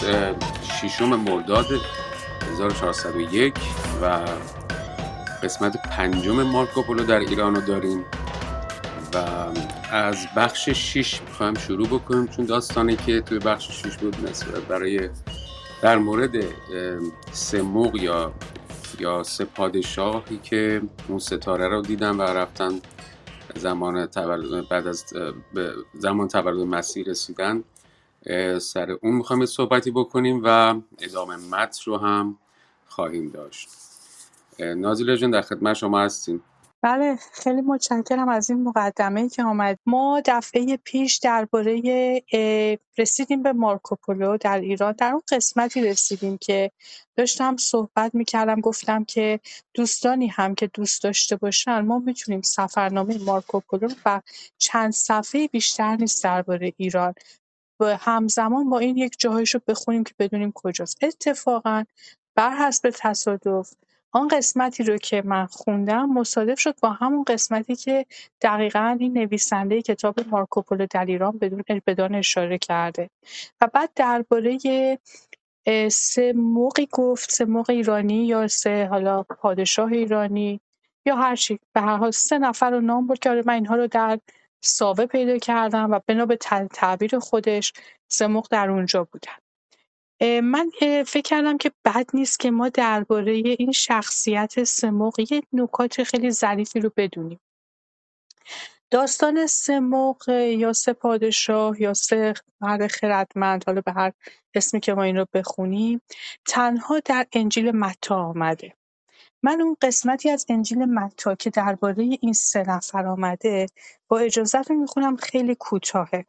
امروز ششم مرداد 1401 و قسمت پنجم مارکوپولو در ایران رو داریم و از بخش 6 می‌خوایم شروع بکنیم چون داستانی که توی بخش 6 بود برای در مورد سه موق یا یا سه پادشاهی که اون ستاره رو دیدن و رفتن زمان تولد بعد از زمان تولد مسیح رسیدن. سر اون می‌خوایم صحبتی بکنیم و ادامه متن رو هم خواهیم داشت. نازیلا جان در خدمت شما هستیم. بله خیلی متشکرم از این مقدمه که آمد ما دفعه پیش درباره رسیدیم به مارکوپولو در ایران. در اون قسمتی رسیدیم که داشتم صحبت می‌کردم گفتم که دوستانی هم که دوست داشته باشن ما می‌تونیم سفرنامه مارکوپولو و چند صفحه بیشتر نیست درباره ایران و همزمان با این یک جاهایش رو بخونیم که بدونیم کجاست. اتفاقا بر حسب تصادف آن قسمتی رو که من خوندم مصادف شد با همون قسمتی که دقیقا این نویسنده کتاب مارکوپولو در ایران بدون بدان اشاره کرده. و بعد درباره سه موقعی گفت سه موق ایرانی یا سه حالا پادشاه ایرانی یا هر چی. به هر حال سه نفر رو نام برد که آره من اینها رو در ساوه پیدا کردم و بنا به تعبیر خودش موق در اونجا بودن من فکر کردم که بد نیست که ما درباره این شخصیت سموق یه نکات خیلی ظریفی رو بدونیم. داستان سموق یا سه پادشاه یا سه مرد خردمند حالا به هر اسمی که ما این رو بخونیم تنها در انجیل متی آمده. من اون قسمتی از انجیل متی که درباره این سه نفر آمده با اجازهتون می‌خونم خیلی کوتاهه.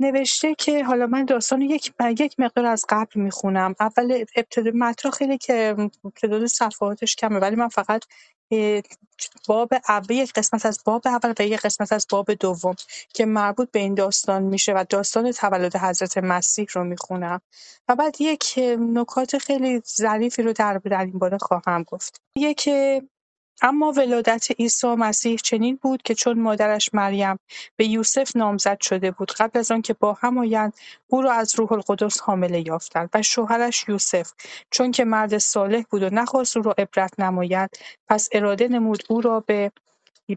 نوشته که حالا من داستان یک یک مقدار از قبل می‌خونم اول ابتدا متن خیلی که تعداد صفحاتش کمه ولی من فقط باب اول یک قسمت از باب اول و یک قسمت از باب دوم که مربوط به این داستان میشه و داستان تولد حضرت مسیح رو می‌خونم. و بعد یک نکات خیلی ظریفی رو در در این باره خواهم گفت. یک اما ولادت عیسی مسیح چنین بود که چون مادرش مریم به یوسف نامزد شده بود قبل از آنکه با هم آیند او را از روح القدس حامله یافتند و شوهرش یوسف. چون که مرد صالح بود و نخواست او را عبرت نماید پس اراده نمود او را به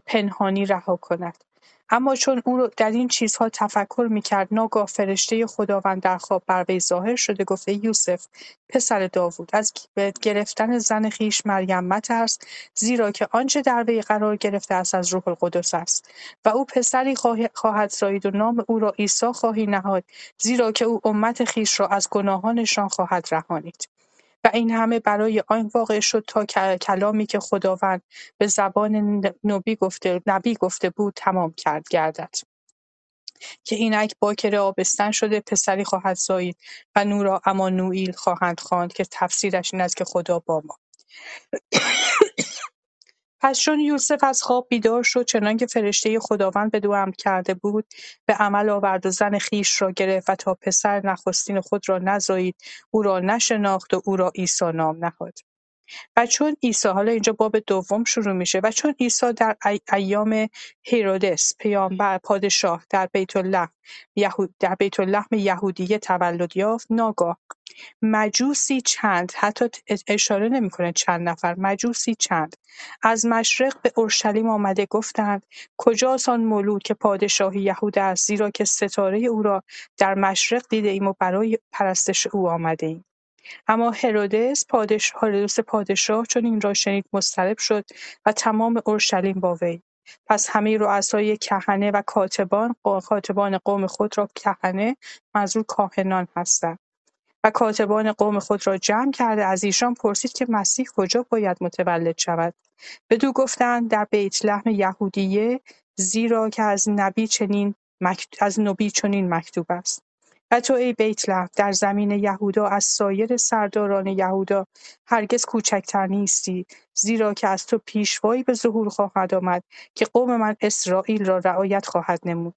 پنهانی رها کند. اما چون او در این چیزها تفکر می‌کرد ناگاه فرشته خداوند در خواب بر وی ظاهر شده گفته یوسف پسر داوود از گرفتن زن خیش مریم مترس زیرا که آنچه در وی قرار گرفته است از روح القدس است. و او پسری خواهد زایید و نام او را عیسی خواهی نهاد زیرا که او امت خیش را از گناهانشان خواهد رهانید. و این همه برای آن واقع شد تا کلامی که خداوند به زبان نبی گفته نبی گفته بود تمام کرد گردد. که اینک باکره آبستن شده پسری خواهد زایید و نورا امانوئیل خواهند خواند که تفسیرش این است که خدا با ما. پس چون یوسف از خواب بیدار شد چنانکه فرشته خداوند بدو امر کرده بود به عمل آورد و زن خیش را گرفت و تا پسر نخستین خود را نزایید او را نشناخت و او را عیسی نام نهاد. و چون عیسی حالا اینجا باب دوم شروع میشه و چون عیسی در ایام هیرودس پیامبر پادشاه در بیت الله یهود در بیت لحم یهودیه تولد یافت ناگاه مجوسی چند حتی اشاره نمی‌کنه چند نفر مجوسی چند. از مشرق به اورشلیم آمده گفتند کجاست آن مولود که پادشاهی یهود است زیرا که ستاره او را در مشرق دیده ایم و برای پرستش او آمده ایم اما هرودس پادشاه پادشاه چون این را شنید مضطرب شد و تمام اورشلیم با وی. پس همه رؤسای کهنه و کاتبان کاتبان قوم خود را کهنه منظور کاهنان هستند. و کاتبان قوم خود را جمع کرده از ایشان پرسید که مسیح کجا باید متولد شود. بدو گفتند در بیت لحم یهودیه زیرا که از نبی چنین از نبی چنین مکتوب است. تو ای بیتلحم در زمین یهودا از سایر سرداران یهودا هرگز کوچکتر نیستی زیرا که از تو پیشوایی به ظهور خواهد آمد که قوم من اسرائیل را رعایت خواهد نمود.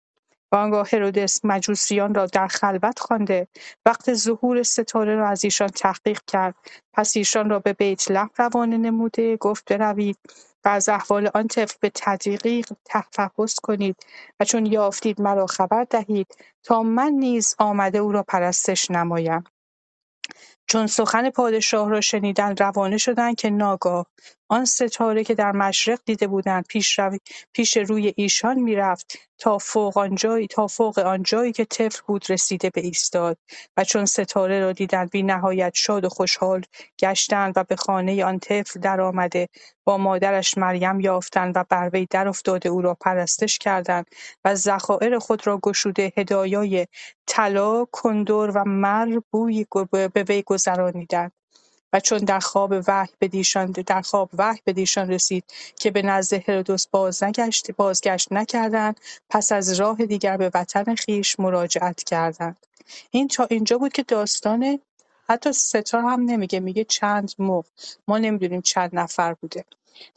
و آنگاه هرودس مجوسیان را در خلوت خوانده وقت ظهور ستاره را از ایشان تحقیق کرد. پس ایشان را به بیت لحم روانه نموده گفت بروید. و از احوال آن طفل به تدقیق تفحص کنید و چون یافتید مرا خبر دهید تا من نیز آمده او را پرستش نمایم. چون سخن پادشاه را شنیدند روانه شدند که ناگاه. آن ستاره که در مشرق دیده بودند پیش, پیش روی ایشان می‌رفت تا فوق آنجایی تا فوق آنجایی که طفل بود رسیده به ایستاد و چون ستاره را دیدند بی نهایت شاد و خوشحال گشتند و به خانه آن طفل در آمده با مادرش مریم یافتند و بر وی افتاده او را پرستش کردند و ذخایر خود را گشوده هدایای طلا کندر و مر بوی به وی گذرانیدند و چون در خواب وحی بدیشان در خواب وحی بدیشان رسید که به نزد هرودوس بازنگشت بازگشت نکردند پس از راه دیگر به وطن خیش مراجعت کردند. این تا اینجا بود که داستان حتی ستا هم نمیگه میگه چند مغ ما نمی‌دونیم چند نفر بوده.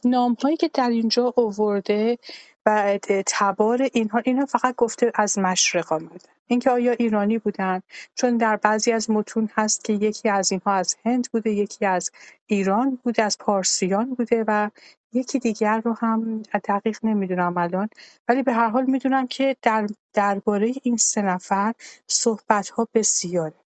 نام‌هایی که در اینجا آورده و تبار اینها اینها فقط گفته از مشرق آمده. اینکه آیا ایرانی بودن؟ چون در بعضی از متون هست که یکی از اینها از هند بوده یکی از ایران بوده از پارسیان بوده و یکی دیگر رو هم دقیق نمی‌دونم الان. ولی به هر حال می‌دونم که در درباره این سه نفر صحبت ها بسیاره.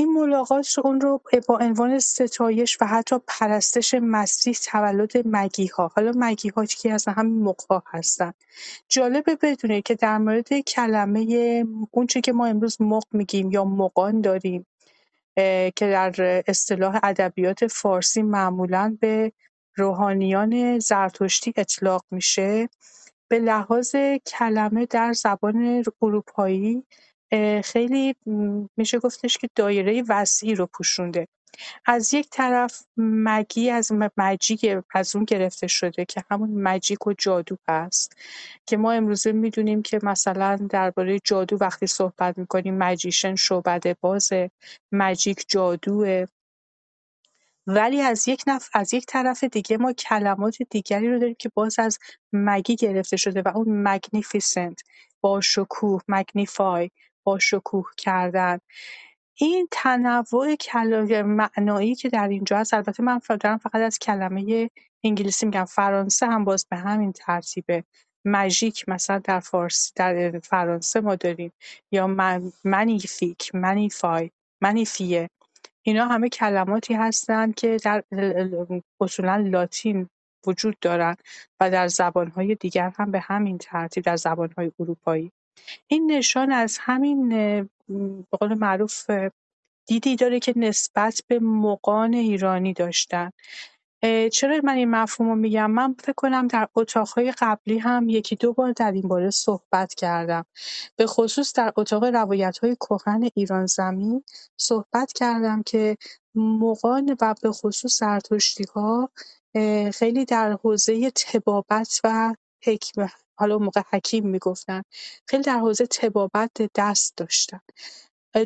این ملاقات اون رو با عنوان ستایش و حتی پرستش مسیح تولد مگیها. حالا مگیها که از همین مقها هستن. جالبه بدونه که در مورد کلمه اونچه که ما امروز مق میگیم یا مقان داریم که در اصطلاح ادبیات فارسی معمولا به روحانیان زرتشتی اطلاق میشه به لحاظ کلمه در زبان اروپایی خیلی میشه گفتش که دایره وسیعی رو پوشونده. از یک طرف مگی از مجیک از اون گرفته شده که همون مجیک و جادو هست که ما امروزه می‌دونیم که مثلا درباره جادو وقتی صحبت می‌کنیم مجیشن شعبده بازه مجیک جادوه. ولی از یک نف... از یک طرف دیگه ما کلمات دیگری رو داریم که باز از مگی گرفته شده و اون مگنیفیسنت با شکوه مگنیفای با شکوه کردن. این تنوع معنایی که در اینجا هست البته من دارم فقط از کلمه انگلیسی میگم فرانسه هم باز به همین ترتیبه. مژیک مثلا در فارسی در فرانسه ما داریم. یا منیفیک منیفای منیفیه. اینا همه کلماتی هستند که در اصولا لاتین وجود دارن و در زبانهای دیگر هم به همین ترتیب در زبانهای اروپایی. این نشان از همین به قول معروف دیدی داره که نسبت به مقان ایرانی داشتن. چرا من این مفهوم رو میگم؟ من فکر کنم در اتاقهای قبلی هم یکی دو بار در این باره صحبت کردم. به خصوص در اتاق روایت های کهن ایران زمین صحبت کردم که مقان و به خصوص زرتشتی ها خیلی در حوزه تبابت و حکمه حالا موقع حکیم می‌گفتن خیلی در حوزه تبابت دست داشتن.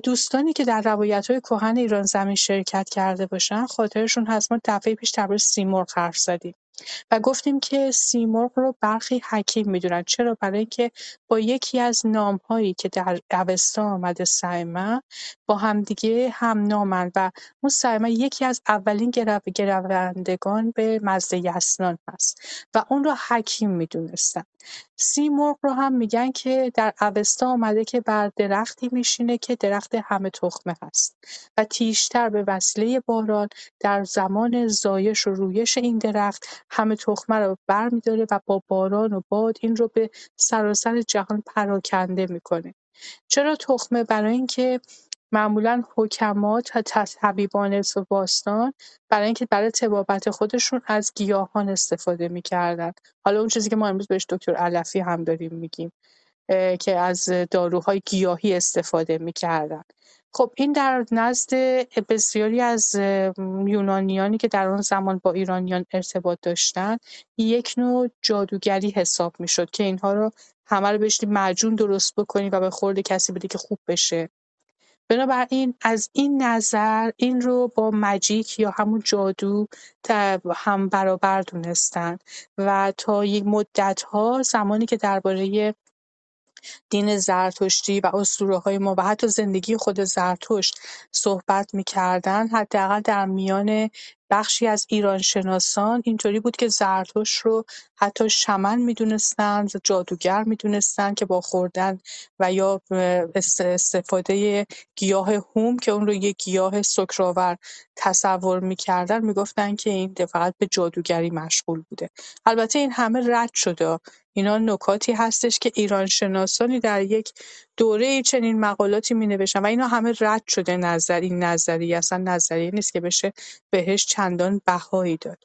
دوستانی که در روایت‌های کهن ایران زمین شرکت کرده باشن خاطرشون هست ما دفعه پیش درباره سیمرغ حرف زدیم. و گفتیم که سیمرغ رو برخی حکیم می‌دونن. چرا؟ برای اینکه با یکی از نامهایی که در اوستا آمده سایمه با همدیگه هم نامن و اون سایمه یکی از اولین گروندگان به مزد یسنان هست و اون رو حکیم می‌دونستن. سیمرغ رو هم میگن که در اوستا آمده که بر درختی میشینه که درخت همه تخمه هست و تیشتر به وسیله باران در زمان زایش و رویش این درخت همه تخمه رو برمیداره و با باران و باد این رو به سراسر جهان پراکنده می‌کنه. چرا تخمه؟ برای اینکه معمولا حکمات و طبیبان باستان برای اینکه برای تبابت خودشون از گیاهان استفاده می‌کردن. حالا اون چیزی که ما امروز بهش دکتر علفی هم داریم میگیم که از داروهای گیاهی استفاده می‌کردن. خب این در نزد بسیاری از یونانیانی که در آن زمان با ایرانیان ارتباط داشتند یک نوع جادوگری حساب می‌شد که اینها رو همه رو بهش معجون درست بکنی و به خورد کسی بده که خوب بشه. بنابراین از این نظر این رو با مجیک یا همون جادو هم برابر دونستن و تا یک مدت ها زمانی که درباره دین زرتشتی و های ما و حتی زندگی خود زرتشت صحبت می‌کردن حداقل در میان بخشی از ایران شناسان اینطوری بود که زرتشت رو حتی شمن می‌دونستند جادوگر می‌دونستند که با خوردن و یا استفاده گیاه هوم که اون رو یک گیاه سکرآور تصور می‌کردن می‌گفتن که این فقط به جادوگری مشغول بوده. البته این همه رد شده. اینا نکاتی هستش که ایران شناسانی در یک دوره چنین مقالاتی می نوشتن و اینا همه رد شده نظر این نظریه اصلا نظریه نیست که بشه بهش چندان بهایی داد.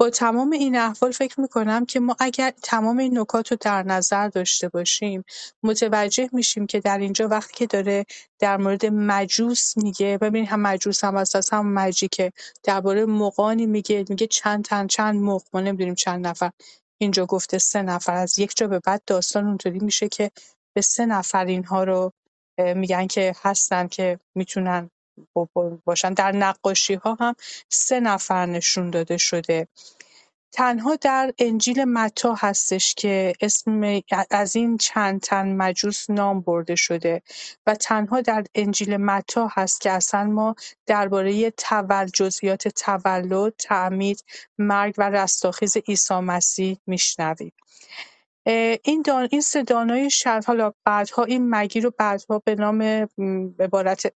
با تمام این احوال فکر می‌کنم که ما اگر تمام این نکات رو در نظر داشته باشیم متوجه میشیم که در اینجا وقتی که داره در مورد مجوس میگه ببینید هم مجوس هم اساس هم مجی که درباره مقانی میگه میگه چند تن چند مق ما نمی‌دونیم چند نفر. اینجا گفته سه نفر از یک جا به بعد داستان اونطوری میشه که به سه نفر اینها رو میگن که هستن که می‌تونن باشن. در نقاشی ها هم سه نفر نشون داده شده. تنها در انجیل متا هستش که اسم از این چند تن مجوس نام برده شده و تنها در انجیل متا هست که اصلا ما درباره تولد جزئیات تولد، تعمید، مرگ و رستاخیز عیسی مسیح میشنویم. این دان این سه دانای شر حالا بعدها این مگی رو بعدها به نام عبارت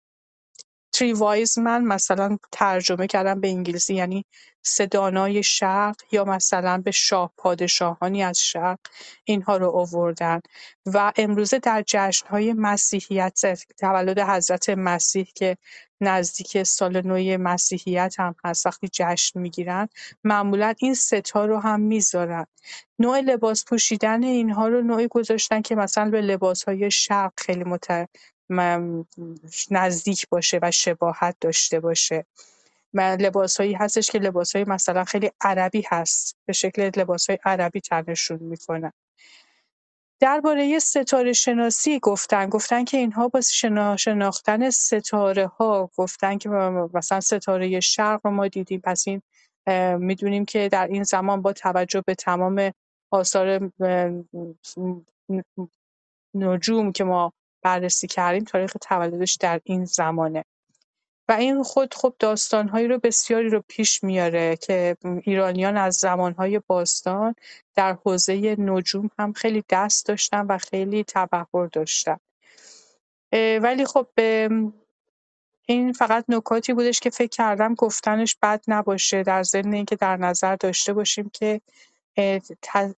تری وایز من مثلا ترجمه کردم به انگلیسی یعنی سه دانای شرق یا مثلا به شاه پادشاهانی از شرق اینها رو آوردن. و امروزه در جشنهای مسیحیت تولد حضرت مسیح که نزدیک سال نو مسیحیت هم هست وقتی جشن می‌گیرن معمولا این ستا رو هم می‌ذارن. نوع لباس پوشیدن اینها رو نوعی گذاشتن که مثلا به لباس های شرق خیلی مت... نزدیک باشه و شباهت داشته باشه. لباسهایی هستش که لباسهای مثلا خیلی عربی هست به شکل لباسهای عربی تنشون می‌کنن. درباره ستاره شناسی گفتن. گفتن که اینها با شنا... شناختن ستاره ها گفتن که مثلا ستاره شرق رو ما دیدیم. پس این می‌دونیم که در این زمان با توجه به تمام آثار نجوم که ما بررسی کردیم تاریخ تولدش در این زمانه. و این خود خب داستانهایی رو بسیاری رو پیش میاره که ایرانیان از زمانهای باستان در حوزه نجوم هم خیلی دست داشتن و خیلی تبحر داشتن. ولی خب این فقط نکاتی بودش که فکر کردم گفتنش بد نباشه. در ضمن اینکه در نظر داشته باشیم که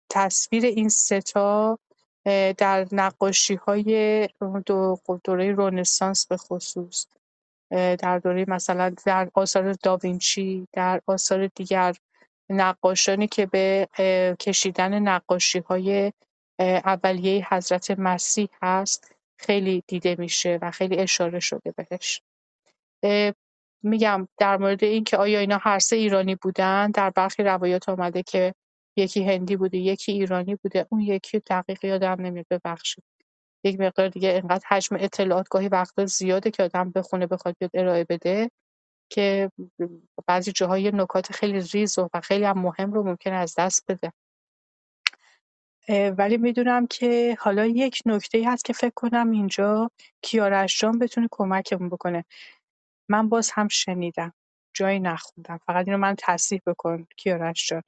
تصویر این ستا در نقاشی های دوره رونسانس به خصوص. در دوره مثلا در آثار داوینچی در آثار دیگر نقاشانی که به کشیدن نقاشی های اولیه حضرت مسیح هست خیلی دیده میشه و خیلی اشاره شده بهش. میگم در مورد اینکه آیا اینا هر سه ایرانی بودن در برخی روایات آمده که یکی هندی بوده یکی ایرانی بوده اون یکی دقیق یادم نمیاد ببخشید یک مقدار دیگه اینقدر حجم اطلاعات گاهی وقتا زیاده که آدم بخونه بخواد بیاد ارائه بده که بعضی جاهای نکات خیلی ریز و خیلی هم مهم رو ممکن از دست بده. ولی می‌دونم که حالا یک نکته هست که فکر کنم اینجا کیارش جان بتونه کمکمون بکنه. من باز هم شنیدم. جایی نخوندم. فقط اینو من تصحیح بکن کیارش جان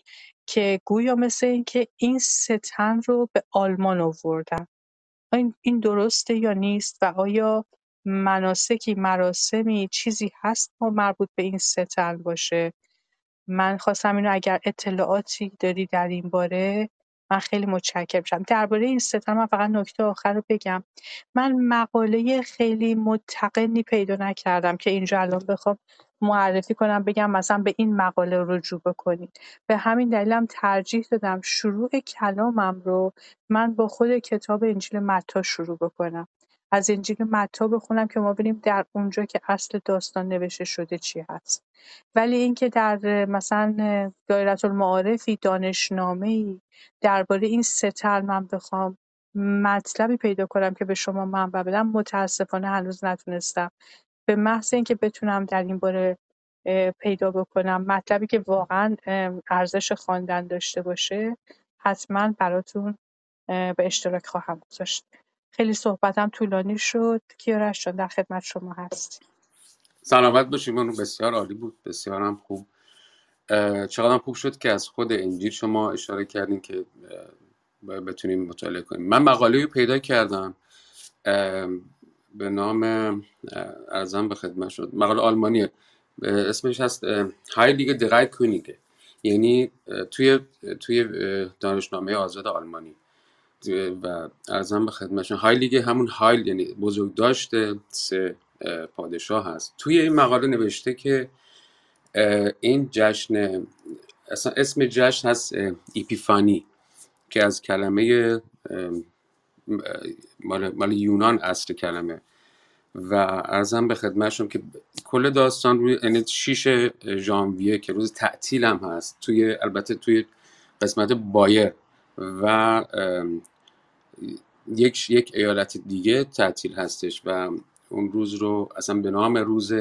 که گویا مثل این که این ستن رو به آلمان آوردن. این درسته یا نیست و آیا مناسکی مراسمی چیزی هست ما مربوط به این ستن باشه؟ من خواستم اینو اگر اطلاعاتی داری در این باره من خیلی متشکرم میشم. درباره این ستن من فقط نکته آخر رو بگم. من مقاله خیلی متقنی پیدا نکردم که اینجا الان بخوام معرفی کنم بگم مثلا به این مقاله رجوع بکنید. به همین دلیلم ترجیح دادم شروع کلامم رو من با خود کتاب انجیل متا شروع بکنم. از انجیل متا بخونم که ما ببینیم در اونجا که اصل داستان نوشته شده چی هست. ولی اینکه در مثلا دایره المعارفی دانشنامه ای درباره این ستر من بخوام مطلبی پیدا کنم که به شما منبع بدم متاسفانه هنوز نتونستم. به محض اینکه بتونم در این باره پیدا بکنم مطلبی که واقعا ارزش خواندن داشته باشه حتما براتون به اشتراک خواهم گذاشت. خیلی صحبتم طولانی شد. کیارش جان در خدمت شما هست؟ سلامت باشیم بسیار عالی بود. بسیار هم خوب چقدر خوب شد که از خود انجیل شما اشاره کردین که بتونیم مطالعه کنیم. من مقاله رو پیدا کردم. به نام ارزم به خدمت شد مقاله آلمانیه. اسمش هست های لیگ درای کونیگه یعنی توی توی دانشنامه آزاد آلمانی. و ارزم به خدمتشون های لیگ همون هایل یعنی بزرگ داشته سه پادشاه هست. توی این مقاله نوشته که این جشن اصلا اسم جشن هست ایپیفانی که از کلمه مال, مال یونان اصل کلمه. و ارزم به خدمتشون که کل داستان روی یعنی 6 ژانویه که روز تعطیل هم هست توی البته توی قسمت بایر. و یک یک ایالت دیگه تعطیل هستش و اون روز رو اصلا به نام روز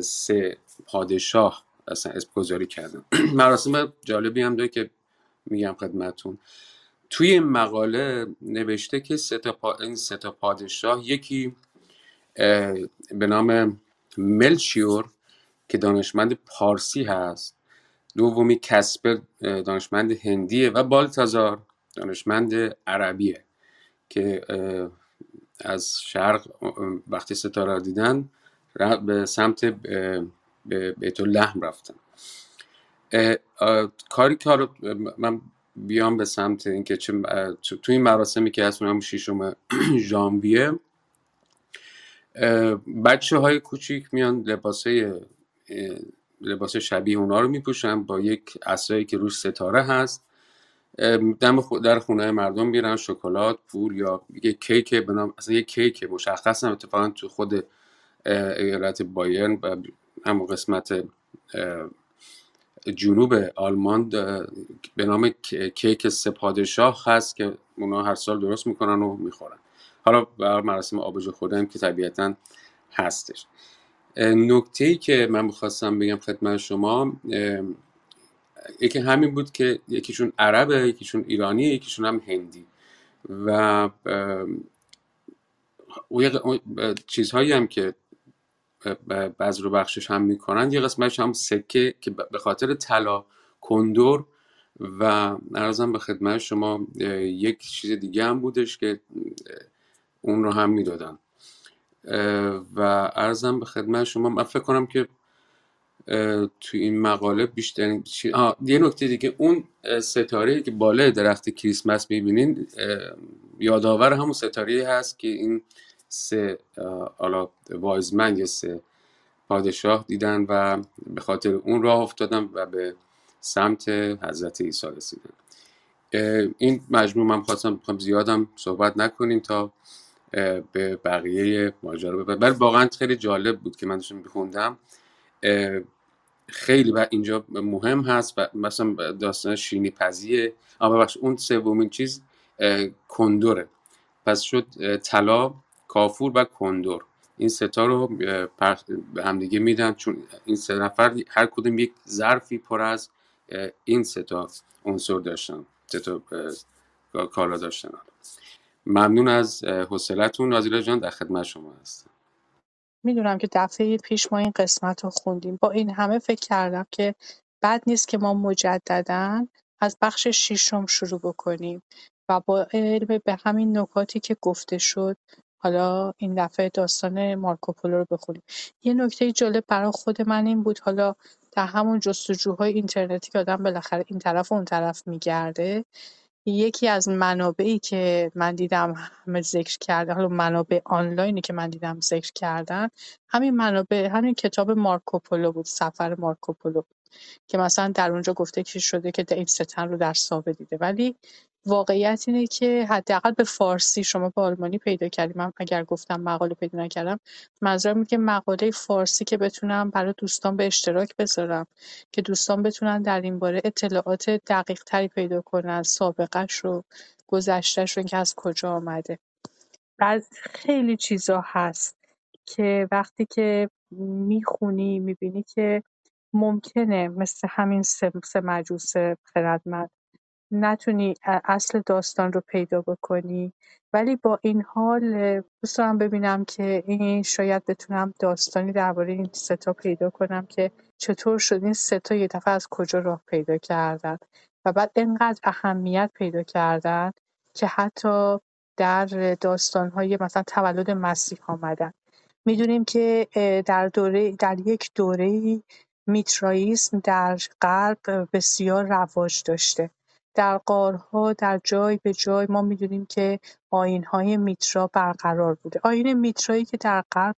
سه پادشاه اصلا اسم گذاری کردن. مراسم جالبی هم داره که میگم خدمتون. توی این مقاله نوشته که سه پا... این سه پادشاه یکی به نام ملچیور که دانشمند پارسی هست. دومی کسپر دانشمند هندیه و بالتازار دانشمند عربیه که از شرق وقتی ستاره دیدن به سمت بیت لحم رفتن. کاری کار من بیام به سمت اینکه چه تو این مراسمی که هست اونم شیشم ژانویه. بچه های کوچیک میان لباسه لباس شبیه اونا رو میپوشن با یک اسایی که روش ستاره هست. دم در خونه مردم میرن شکلات پول یا یک کیک بنام اصلا یک کیک مشخص هم اتفاقا تو خود ایالت بایرن و همون قسمت جنوب آلمان به نام کیک سپادشاه هست که اونا هر سال درست می‌کنن و می‌خورن. حالا بر مراسم آبجو خوردن که طبیعتا هستش. نکته ای که من می‌خواستم بگم خدمت شما یکی همین بود که یکیشون عربه یکیشون ایرانیه یکیشون هم هندی. و چیزهایی هم که بعض رو بخشش هم می‌کنن. یه قسمتش هم سکه که به خاطر طلا کندور و ارزم به خدمت شما یک چیز دیگه هم بودش که اون رو هم می‌دادن. و ارزم به خدمت شما من فکر کنم که تو این مقاله بیشتر یه نکته دیگه اون ستاره که بالای درخت کریسمس می‌بینین یادآور همون ستاره هست که این سه حالا وایزمن یا سه پادشاه دیدن و به خاطر اون راه افتادن و به سمت حضرت عیسی رسیدن. این مجموع من خواستم زیادم صحبت نکنیم تا به بقیه ماجرا ببرم ولی واقعا خیلی جالب بود که من داشتم بخوندم خیلی و اینجا مهم هست و مثلا داستان شینی پزیه اما بخش اون سومین چیز کندوره. پس شد طلا. کافور و کندور این ستا رو به همدیگه میدن چون این سه نفر هر کدوم یک ظرفی پر از این ستا عنصر داشتن ستا کالا داشتن. ممنون از حوصلتون نازیلا جان در خدمت شما هستم. می‌دونم که دفعه پیش ما این قسمت رو خوندیم. با این همه فکر کردم که بد نیست که ما مجددا از بخش ششم شروع بکنیم و با علم به همین نکاتی که گفته شد حالا این دفعه داستان مارکوپولو رو بخونیم. یه نکته جالب برای خود من این بود حالا در همون جستجوهای اینترنتی که آدم بالاخره این طرف و اون طرف میگرده یکی از منابعی که من دیدم همه ذکر کرده حالا منابع آنلاینی که من دیدم ذکر کردن همین منابع همین کتاب مارکوپولو بود سفر مارکوپولو که مثلا در اونجا گفته که شده که این ستن رو در سابه دیده. ولی واقعیت اینه که حداقل به فارسی شما به آلمانی پیدا کردیم من اگر گفتم مقاله پیدا نکردم منظورم اینه که مقاله فارسی که بتونم برای دوستان به اشتراک بذارم که دوستان بتونن در این باره اطلاعات دقیق تری پیدا کنن سابقش رو گذشتهش رو اینکه از کجا آمده. بعد خیلی چیزا هست که وقتی که می‌خونی می‌بینی که ممکنه مثل همین سه مجوس خردمند نتونی اصل داستان رو پیدا بکنی. ولی با این حال دوست دارم ببینم که این شاید بتونم داستانی درباره این ستا پیدا کنم که چطور شد این ستا یه دفعه از کجا راه پیدا کردن. و بعد اینقدر اهمیت پیدا کردن که حتی در داستانهای مثلا تولد مسیح آمدن. می‌دونیم که در دوره در یک دوره میترائیسم در غرب بسیار رواج داشته. در غارها در جای به جای ما می‌دونیم که آیین‌های میترا برقرار بوده. آیین میترایی که در غرب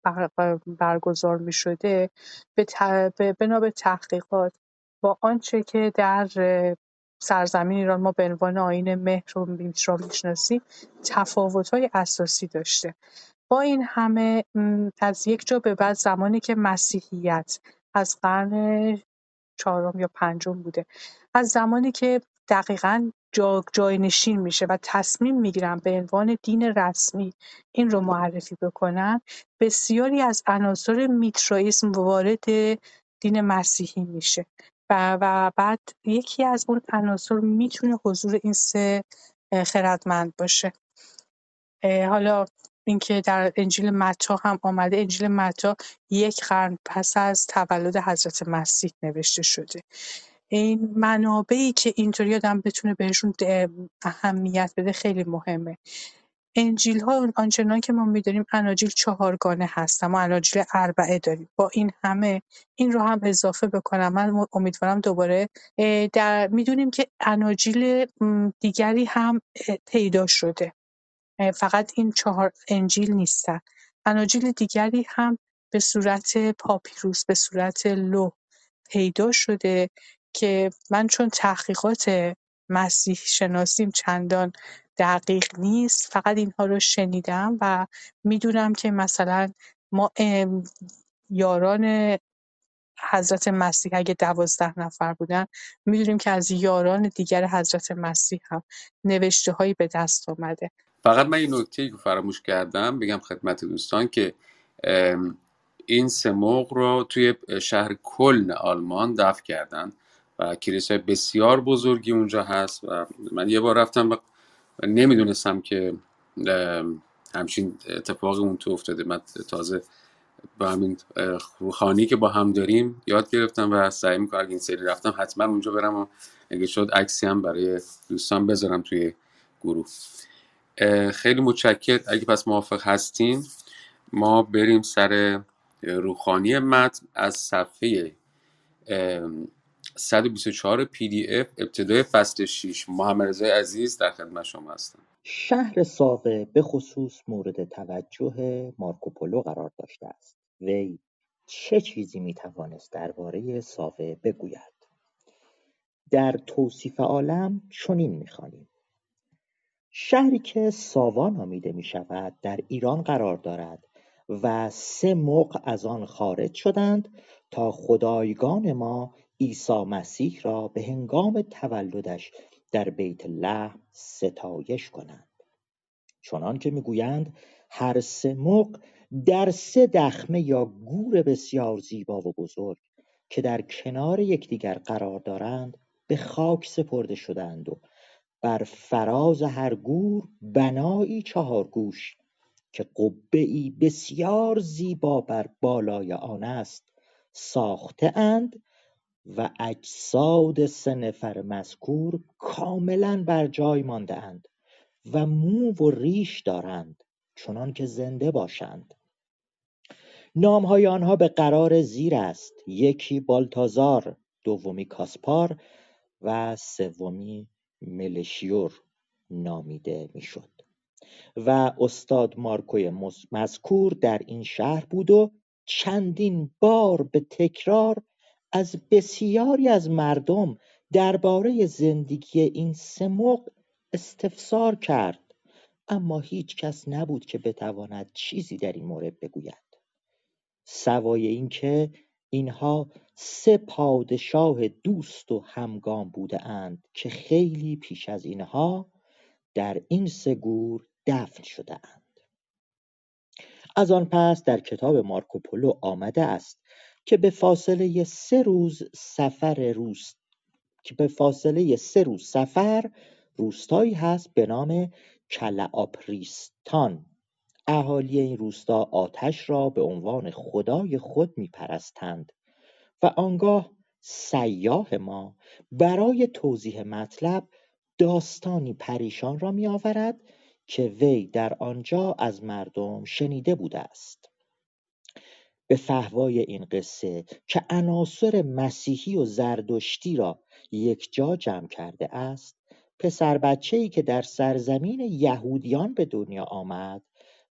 برگزار می‌شده به بنا به تحقیقات با آنچه که در سرزمین ایران ما به عنوان آیین مهر و میترا می‌شناسیم تفاوت‌های اساسی داشته. با این همه از یک جا به بعد زمانی که مسیحیت از قرن چهارم یا پنجم بوده از زمانی که دقیقا جا جاینشین میشه و تصمیم می‌گیرن به عنوان دین رسمی این رو معرفی بکنن بسیاری از عناصر میترائیسم وارد دین مسیحی میشه و, و بعد یکی از اون عناصر می‌تونه حضور این سه خردمند باشه. حالا اینکه در انجیل متی هم آمده انجیل متی یک قرن پس از تولد حضرت مسیح نوشته شده. این منابعی که اینطوری آدم بتونه بهشون اهمیت بده خیلی مهمه. انجیل ها آنچنان که ما می‌دونیم اناجیل چهارگانه هست ما اناجیل اربعه داریم. با این همه این رو هم اضافه بکنم. من امیدوارم دوباره در می‌دونیم که اناجیل دیگری هم پیدا شده. فقط این چهار انجیل نیستن. اناجیل دیگری هم به صورت پاپیروس به صورت لوح پیدا شده. که من چون تحقیقات مسیح شناسیم چندان دقیق نیست فقط اینها رو شنیدم و می‌دونم که مثلا ما یاران حضرت مسیح اگه دوازده نفر بودن می‌دونیم که از یاران دیگر حضرت مسیح هم نوشته هایی به دست آمده. فقط من این نکته که فراموش کردم بگم خدمت دوستان که این سموق رو توی شهر کلن آلمان دفع کردن. و کلیسای بسیار بزرگی اونجا هست و من یه بار رفتم و نمی‌دونستم که همچین اتفاقی اون تو افتاده. من تازه با همین روحانی که با هم داریم یاد گرفتم و سعی می‌کنم این سری رفتم حتما اونجا برم و اگه شد عکسی هم برای دوستان بذارم توی گروه. خیلی متشکر اگه پس موافق هستین ما بریم سر روخانی متن از صفحه 124 پی دی اف ابتدای فصل 6 محمد رضای عزیز در خدمت شما هستم. شهر ساوه به خصوص مورد توجه مارکوپولو قرار داشته است. وی چه چیزی می‌توانست درباره ساوه بگوید؟ در توصیف عالم چنین می‌خوانیم. شهری که ساوا نامیده می شود در ایران قرار دارد و سه موقع از آن خارج شدند تا خدایگان ما عیسی مسیح را به هنگام تولدش در بیت لحم ستایش کنند. چنان که می‌گویند هر سه موقع در سه دخمه یا گور بسیار زیبا و بزرگ که در کنار یکدیگر قرار دارند به خاک سپرده شدند و بر فراز هر گور بنایی گوش که ای بسیار زیبا بر بالای آن است ساخته اند و اجساد سه نفر مذکور کاملا بر جای مانده اند و مو و ریش دارند چنان که زنده باشند. نامهای آنها به قرار زیر است یکی بالتازار دومی کاسپار و سومی ملشیور نامیده می‌شد. و استاد مارکوی مذکور در این شهر بود و چندین بار به تکرار از بسیاری از مردم درباره زندگی این سموق استفسار کرد اما هیچ کس نبود که بتواند چیزی در این مورد بگوید سوای اینکه اینها سه پادشاه دوست و همگام بوده اند که خیلی پیش از اینها در این سه گور دفن شده اند. از آن پس در کتاب مارکوپولو آمده است که به فاصله سه روز سفر روز که به فاصله سه روز سفر روستایی هست به نام کلآپریستان اهالی این روستا آتش را به عنوان خدای خود میپرستند و آنگاه سیاح ما برای توضیح مطلب داستانی پریشان را میآورد که وی در آنجا از مردم شنیده بوده است. به فهوای این قصه که عناصر مسیحی و زردشتی را یک جا جمع کرده است پسر بچه ای که در سرزمین یهودیان به دنیا آمد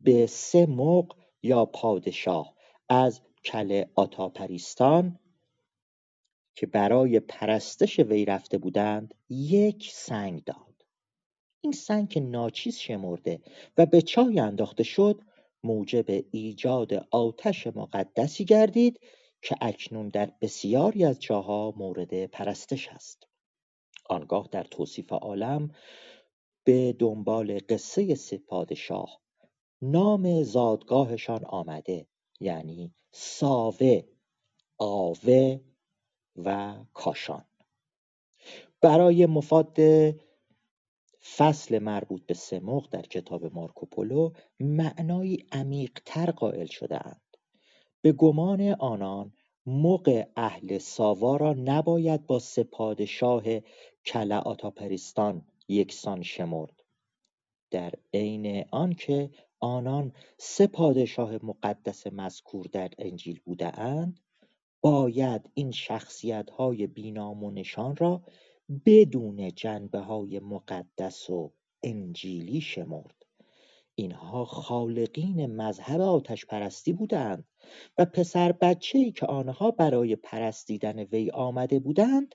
به سه مق یا پادشاه از کله آتاپریستان که برای پرستش وی رفته بودند یک سنگ داد. این سنگ که ناچیز شمرده و به چای انداخته شد موجب ایجاد آتش مقدسی گردید که اکنون در بسیاری از جاها مورد پرستش است. آنگاه در توصیف عالم به دنبال قصه سه پادشاه نام زادگاهشان آمده یعنی ساوه آوه و کاشان. برای مفاد فصل مربوط به سموق در کتاب مارکوپولو معنایی عمیقتر قائل شدهاند. به گمان آنان مغ اهل ساوا را نباید با سه پادشاه کله آتاپریستان یکسان شمرد. در عین آنکه آنان سه پادشاه مقدس مذکور در انجیل بوده اند باید این شخصیت های بینام و نشان را بدون جنبه های مقدس و انجیلی شمرد. اینها خالقین مذهب آتش پرستی بودند و پسر بچه ای که آنها برای پرستیدن وی آمده بودند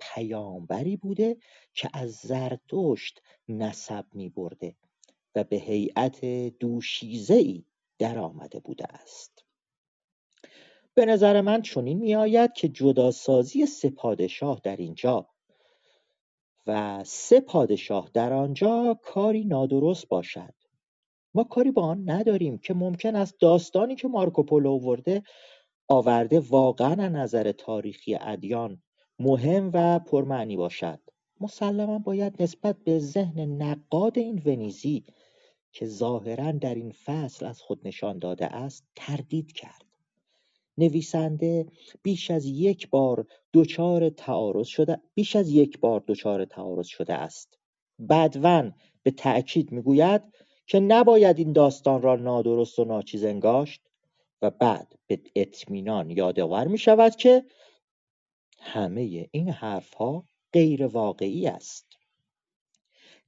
پیامبری بوده که از زرتشت نسب می برده و به هیئت دوشیزه ای در آمده بوده است. به نظر من چنین می آید که جداسازی سه پادشاه در اینجا و سه پادشاه در آنجا کاری نادرست باشد. ما کاری با آن نداریم که ممکن است داستانی که مارکوپولو آورده آورده واقعا از نظر تاریخی ادیان مهم و پرمعنی باشد. مسلما باید نسبت به ذهن نقاد این ونیزی که ظاهرا در این فصل از خود نشان داده است تردید کرد. نویسنده بیش از یک بار دچار تعارض شده بیش از یک بار دچار تعارض شده است. بدون به تأکید می‌گوید که نباید این داستان را نادرست و ناچیز انگاشت و بعد به اطمینان یادآور می شود که همه این حرفها غیر واقعی است.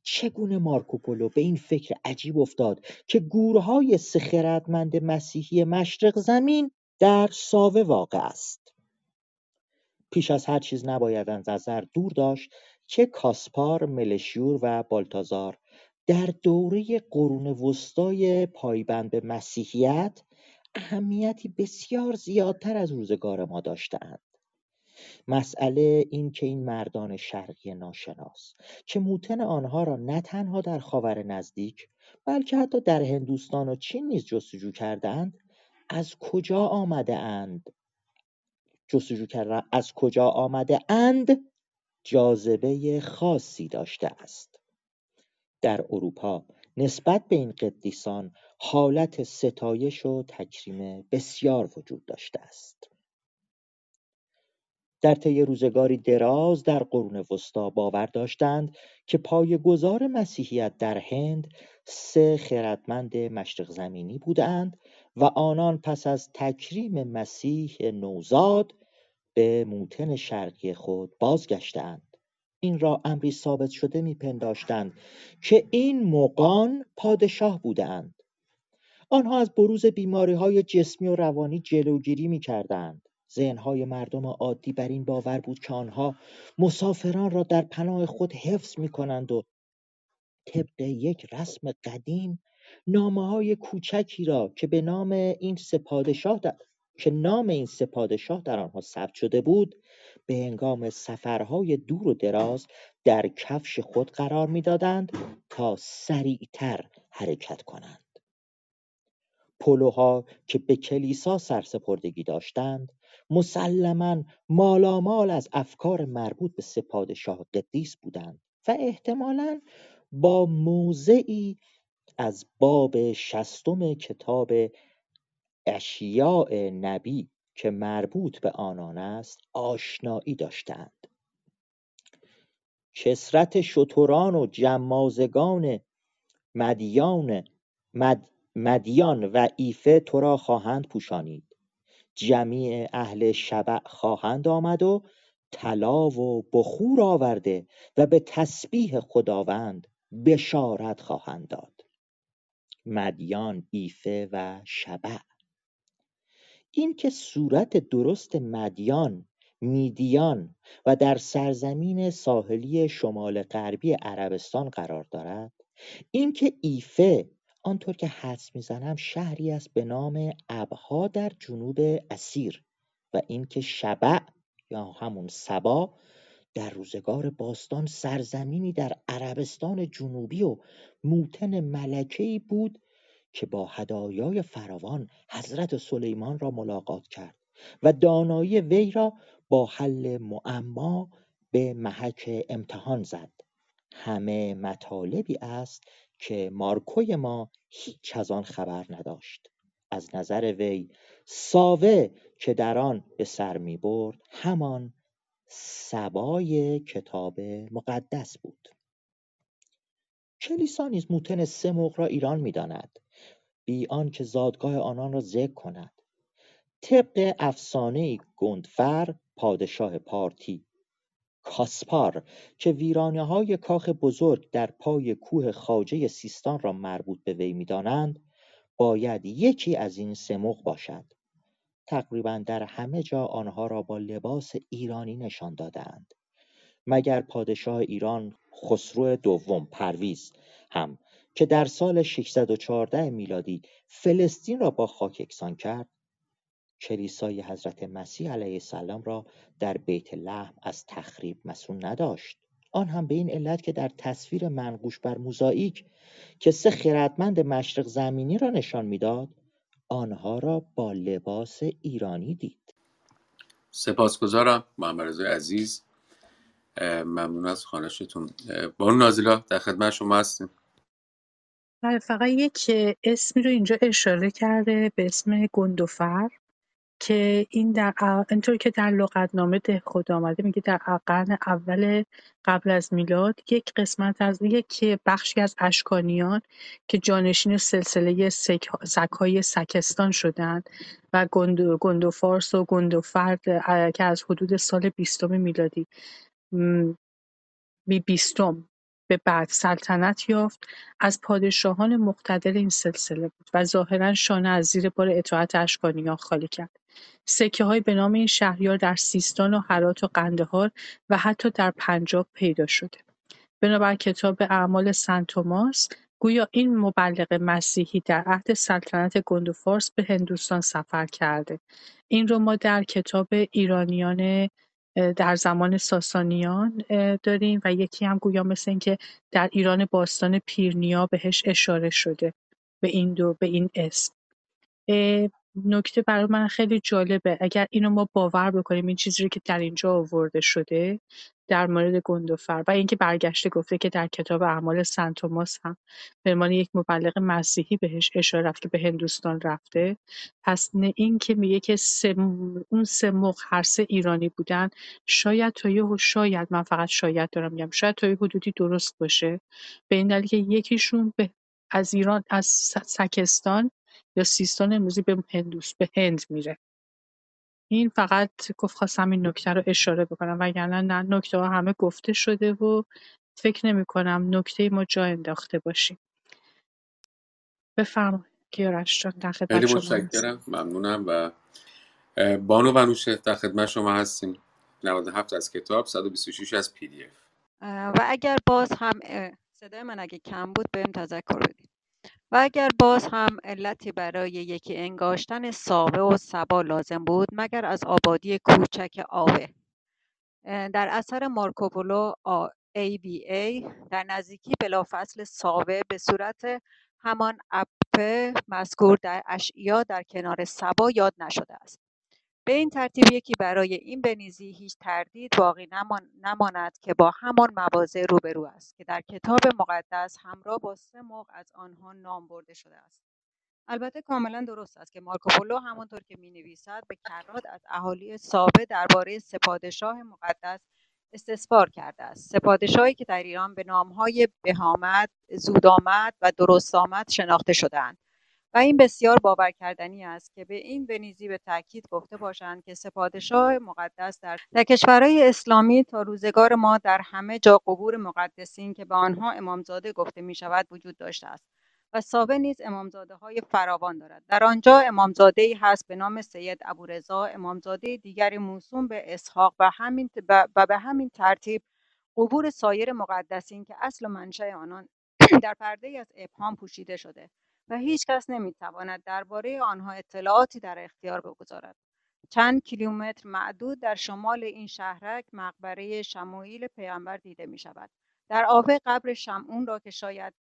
چگونه مارکوپولو به این فکر عجیب افتاد که گورهای سه مسیحی مشرق زمین در ساوه واقع است. پیش از هر چیز نباید از نظر دور داشت که کاسپار ملشیور و بالتازار در دوره قرون وسطای پایبند به مسیحیت اهمیتی بسیار زیادتر از روزگار ما داشتهاند. مسئله این که این مردان شرقی ناشناس که موتن آنها را نه تنها در خاور نزدیک بلکه حتی در هندوستان و چین نیز جستجو کردهاند از کجا آمده اند؟ جستجو کردن از کجا آمده اند؟ جاذبه خاصی داشته است. در اروپا نسبت به این قدیسان حالت ستایش و تکریم بسیار وجود داشته است. در طی روزگاری دراز در قرون وسطا باور داشتند که پایه‌گذار مسیحیت در هند سه خردمند مشرق زمینی بودند و آنان پس از تکریم مسیح نوزاد به موتن شرقی خود بازگشتند این را امری ثابت شده میپنداشتند که این مقان پادشاه بودند آنها از بروز بیماری های جسمی و روانی جلوگیری می‌کردند. ذهنهای مردم عادی بر این باور بود که آنها مسافران را در پناه خود حفظ می کنند و طبق یک رسم قدیم نامه های کوچکی را که به نام این سه پادشاه در... که نام این سه پادشاه در آنها ثبت شده بود به هنگام سفرهای دور و دراز در کفش خود قرار می‌دادند تا سریعتر حرکت کنند. پلوها که به کلیسا سرسپردگی داشتند مسلما مالامال از افکار مربوط به سه پادشاه قدیس بودند و احتمالا با موضعی از باب شستم کتاب اشیاء نبی که مربوط به آنان است آشنایی داشتند کسرت شتران و جمازگان مدیان مد مدیان و ایفه تو را خواهند پوشانید. جمیع اهل شبع خواهند آمد و طلا و بخور آورده و به تسبیح خداوند بشارت خواهند داد. مدیان ایفه و شبع. این که صورت درست مدیان میدیان و در سرزمین ساحلی شمال غربی عربستان قرار دارد اینکه ایفه آنطور که حدس می‌زنم شهری است به نام ابها در جنوب اسیر و اینکه شبع یا همون سبا در روزگار باستان سرزمینی در عربستان جنوبی و موتن ملکه‌ای بود که با هدایای فراوان حضرت سلیمان را ملاقات کرد و دانایی وی را با حل معما به محک امتحان زد. همه مطالبی است که مارکوی ما هیچ از آن خبر نداشت. از نظر وی ساوه که در آن به سر می برد همان سبای کتاب مقدس بود. کلیسا نیز موتن سموق را ایران می‌داند بی آنکه زادگاه آنان را ذکر کند. طبق افسانه گندفر پادشاه پارتی کاسپار که ویرانه های کاخ بزرگ در پای کوه خاجه سیستان را مربوط به وی می‌دانند باید یکی از این سموق باشد. تقریبا در همه جا آنها را با لباس ایرانی نشان دادند مگر پادشاه ایران خسرو دوم پرویز هم که در سال 614 میلادی فلسطین را با خاک یکسان کرد؟ کلیسای حضرت مسیح علیه السلام را در بیت لحم از تخریب مسون نداشت. آن هم به این علت که در تصویر منقوش بر موزاییک که سه خردمند مشرق زمینی را نشان می‌داد آنها را با لباس ایرانی دید. سپاسگزارم محمد رضای عزیز. ممنون از خانشتون. بانو نازیلا در خدمت شما هستیم. بله فقط یک اسمی رو اینجا اشاره کرده به اسم گندوفر. که این در اینطور که در لغتنامه دهخود آمده میگه در قرن اول قبل از میلاد یک قسمت از یک بخشی از اشکانیان که جانشین سلسله سکهای سکستان شدند و گندوفارس و گندوفرد که از حدود سال بیستم میلادی بی بیستم به بعد سلطنت یافت. از پادشاهان مقتدر این سلسله بود و ظاهرا شانه از زیر بار اطاعت اشکانیان خالی کرد. های به نام این شهریار در سیستان و هرات و قندهار و حتی در پنجاب پیدا شده. بنابر کتاب اعمال سنت توماس گویا این مبلغ مسیحی در عهد سلطنت گند فارس به هندوستان سفر کرده. این رو ما در کتاب ایرانیان در زمان ساسانیان داریم و یکی هم گویا مثل اینکه در ایران باستان پیرنیا بهش اشاره شده. به این دو به این اسم. نکته برای من خیلی جالبه. اگر اینو ما باور بکنیم این چیزی که در اینجا آورده شده در مورد گندوفر و اینکه برگشته گفته که در کتاب اعمال سنت توماس هم به عنوان یک مبلغ مسیحی بهش اشاره رفت که به هندوستان رفته. پس نه این که میگه که اون سه موقع هر سه ایرانی بودن شاید تا یه شاید من فقط شاید دارم میگم شاید تا یه حدودی درست باشه. به این دلیل که یکیشون به از ایران از سکستان یا سیستان امروزی به هندوس به هند میره. این فقط گفت خواستم این نکته رو اشاره بکنم وگرنه نه نکته ها همه گفته شده و فکر نمی کنم نکته ما جا انداخته باشیم. بفرمایید کیارش جان در خدمت شما متشکرم ممنونم و بانو ونوشه در خدمت شما هستیم. 97 از کتاب 126 از پی دی اف. و اگر باز هم صدای من اگه کم بود بهم تذکر بدید و اگر باز هم علتی برای یکی انگاشتن ساوه و سبا لازم بود مگر از آبادی کوچک آوه. در اثر مارکوپولو ای در نزدیکی بلافصل ساوه به صورت همان ساپه مذکور در اشعیا در کنار سبا یاد نشده است. به این ترتیب یکی برای این بنیزی هیچ تردید باقی نماند که با همان مواضع روبرو است که در کتاب مقدس همراه با سه موقع از آنها نام برده شده است. البته کاملا درست است که مارکوپولو همانطور که می نویسد به کرات از اهالی سابه درباره سپادشاه مقدس استثبار کرده است. سپادشاهی که در ایران به نامهای بهامد زودآمد و درست آمد شناخته شدهاند و این بسیار باور کردنی است که به این بنیزی به تاکید گفته باشند که سپادشاه مقدس در, در کشورهای اسلامی تا روزگار ما در همه جا قبور مقدسین که به آنها امامزاده گفته می شود وجود داشته است و سابه نیز امامزاده های فراوان دارد. در آنجا امامزاده ای هست به نام سید ابورضا امامزاده دیگری موسوم به اسحاق و, همین و به همین ترتیب قبور سایر مقدسین که اصل و منشأ آنان در پرده از ابهام پوشیده شده. و هیچ کس نمی‌تواند درباره آنها اطلاعاتی در اختیار بگذارد. چند کیلومتر معدود در شمال این شهرک مقبره شموئیل پیامبر دیده می شود. در آوه قبر شمعون را که شاید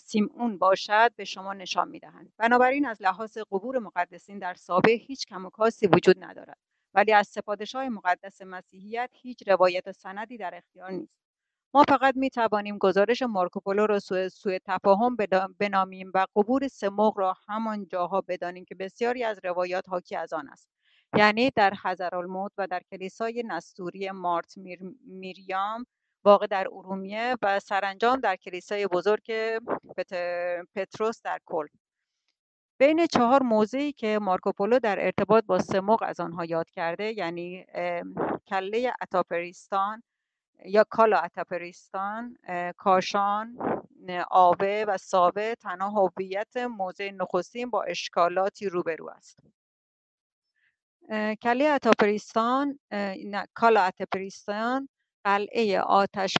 سیمون باشد به شما نشان می‌دهند. بنابراین از لحاظ قبور مقدسین در سابه هیچ کم و کاسی وجود ندارد. ولی از سپادشاه مقدس مسیحیت هیچ روایت و سندی در اختیار نیست. ما فقط می توانیم گزارش مارکوپولو را سوء, سوء تفاهم بنامیم و قبور سموغ را همان جاها بدانیم که بسیاری از روایات حاکی از آن است. یعنی در حضرالموت و در کلیسای نستوری مارت میریام واقع در ارومیه و سرانجام در کلیسای بزرگ پتروس در کل. بین چهار موضعی که مارکوپولو در ارتباط با سموق از آنها یاد کرده یعنی کله اتاپریستان یا کالا اتاپریستان کاشان آوه و ساوه تنها هویت موضع نخستین با اشکالاتی روبرو است. کله اتاپریستان کالا اتاپریستان قلعه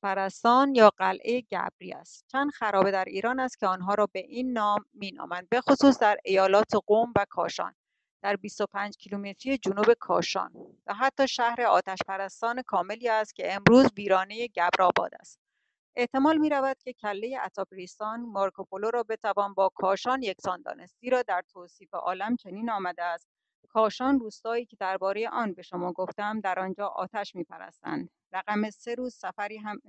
پرستان یا قلعه گبری است. چند خرابه در ایران است که آنها را به این نام مینامند به خصوص در ایالات قم و کاشان. در 25 کیلومتری جنوب کاشان و حتی شهر پرستان کاملی است که امروز ویرانه گبرآباد است. احتمال می رود که کله اتاپریستان مارکوپولو را بتوان با کاشان یکسان دانست زیرا در توصیف عالم چنین آمده است. کاشان روستایی که درباره آن به شما گفتم در آنجا آتش میپرستند. رقم سه روز سفری هم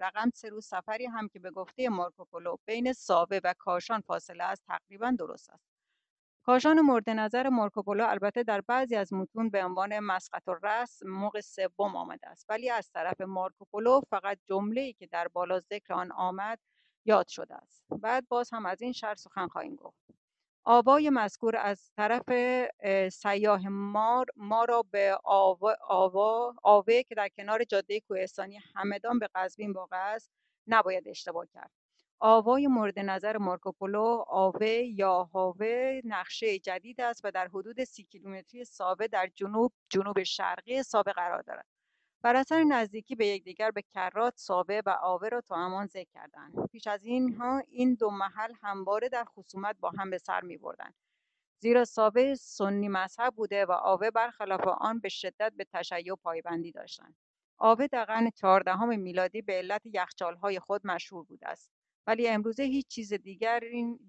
رقم سه روز سفری هم که به گفته مارکوپولو بین ساوه و کاشان فاصله است تقریبا درست است. کاشان مورد نظر مارکوپولو البته در بعضی از متون به عنوان مسقط الرأس موقع سوم آمده است. ولی از طرف مارکوپولو فقط ای که در بالا ذکر آن آمد یاد شده است. بعد باز هم از این شهر سخن خواهیم گفت. آوای مذکور از طرف سیاه مار ما را به آوا, آوا آوه که در کنار جاده کوهستانی همدان به قزوین واقع است نباید اشتباه کرد. آوای مورد نظر مارکوپولو آوه یا هاوه نقشه جدید است و در حدود سی کیلومتری ساوه در جنوب جنوب شرقی ساوه قرار دارد. بر اثر نزدیکی به یکدیگر به کرات ساوه و آوه را امان ذکر کردند پیش از اینها این دو محل همواره در خصومت با هم به سر می بردن. زیرا ساوه سنی مذهب بوده و آوه برخلاف آن به شدت به تشیع پایبندی داشتند. آوه در قرن چهاردهم میلادی به علت یخچالهای خود مشهور بوده است. ولی امروزه هیچ چیز دیگر,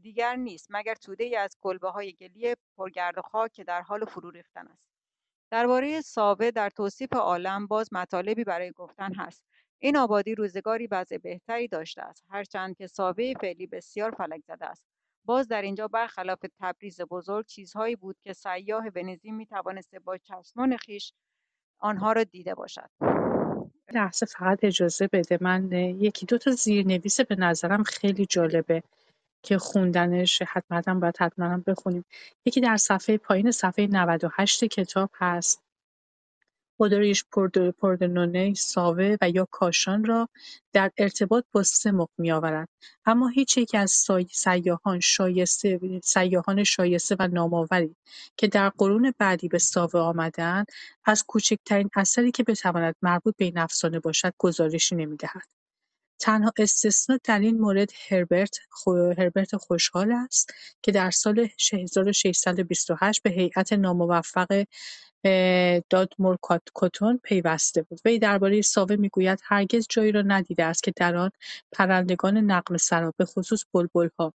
دیگر نیست مگر توده از کلبه های گلی پرگرد خاک که در حال فرو ریختن است. درباره ساوه در توصیف عالم باز مطالبی برای گفتن هست. این آبادی روزگاری وضع بهتری داشته است هرچند که ساوه فعلی بسیار فلک زده است. باز در اینجا برخلاف تبریز بزرگ چیزهایی بود که سیاه ونیزی می توانسته با چشمان خیش آنها را دیده باشد. لحظه فقط اجازه بده. من یکی دو تا زیرنویس به نظرم خیلی جالبه که خوندنش. حتما باید حتما بخونیم. یکی در صفحه پایین صفحه 98 کتاب هست. خدایش پردنونه ساوه و یا کاشان را در ارتباط با سمق میآورد. اما هیچ یک از سیاحان شایسته سیاحان شایسته و نامآوری که در قرون بعدی به ساوه آمدند از کوچکترین اثری که بتواند مربوط به این افسانه باشد گزارشی نمی‌دهد. تنها استثنا در این مورد هربرت هربرت خوشحال است که در سال 1628 به هیئت ناموفق دادمور کتون پیوسته بود. وی درباره ساوه می‌گوید هرگز جایی را ندیده است که در آن پرندگان نقل سرا به خصوص بلبلها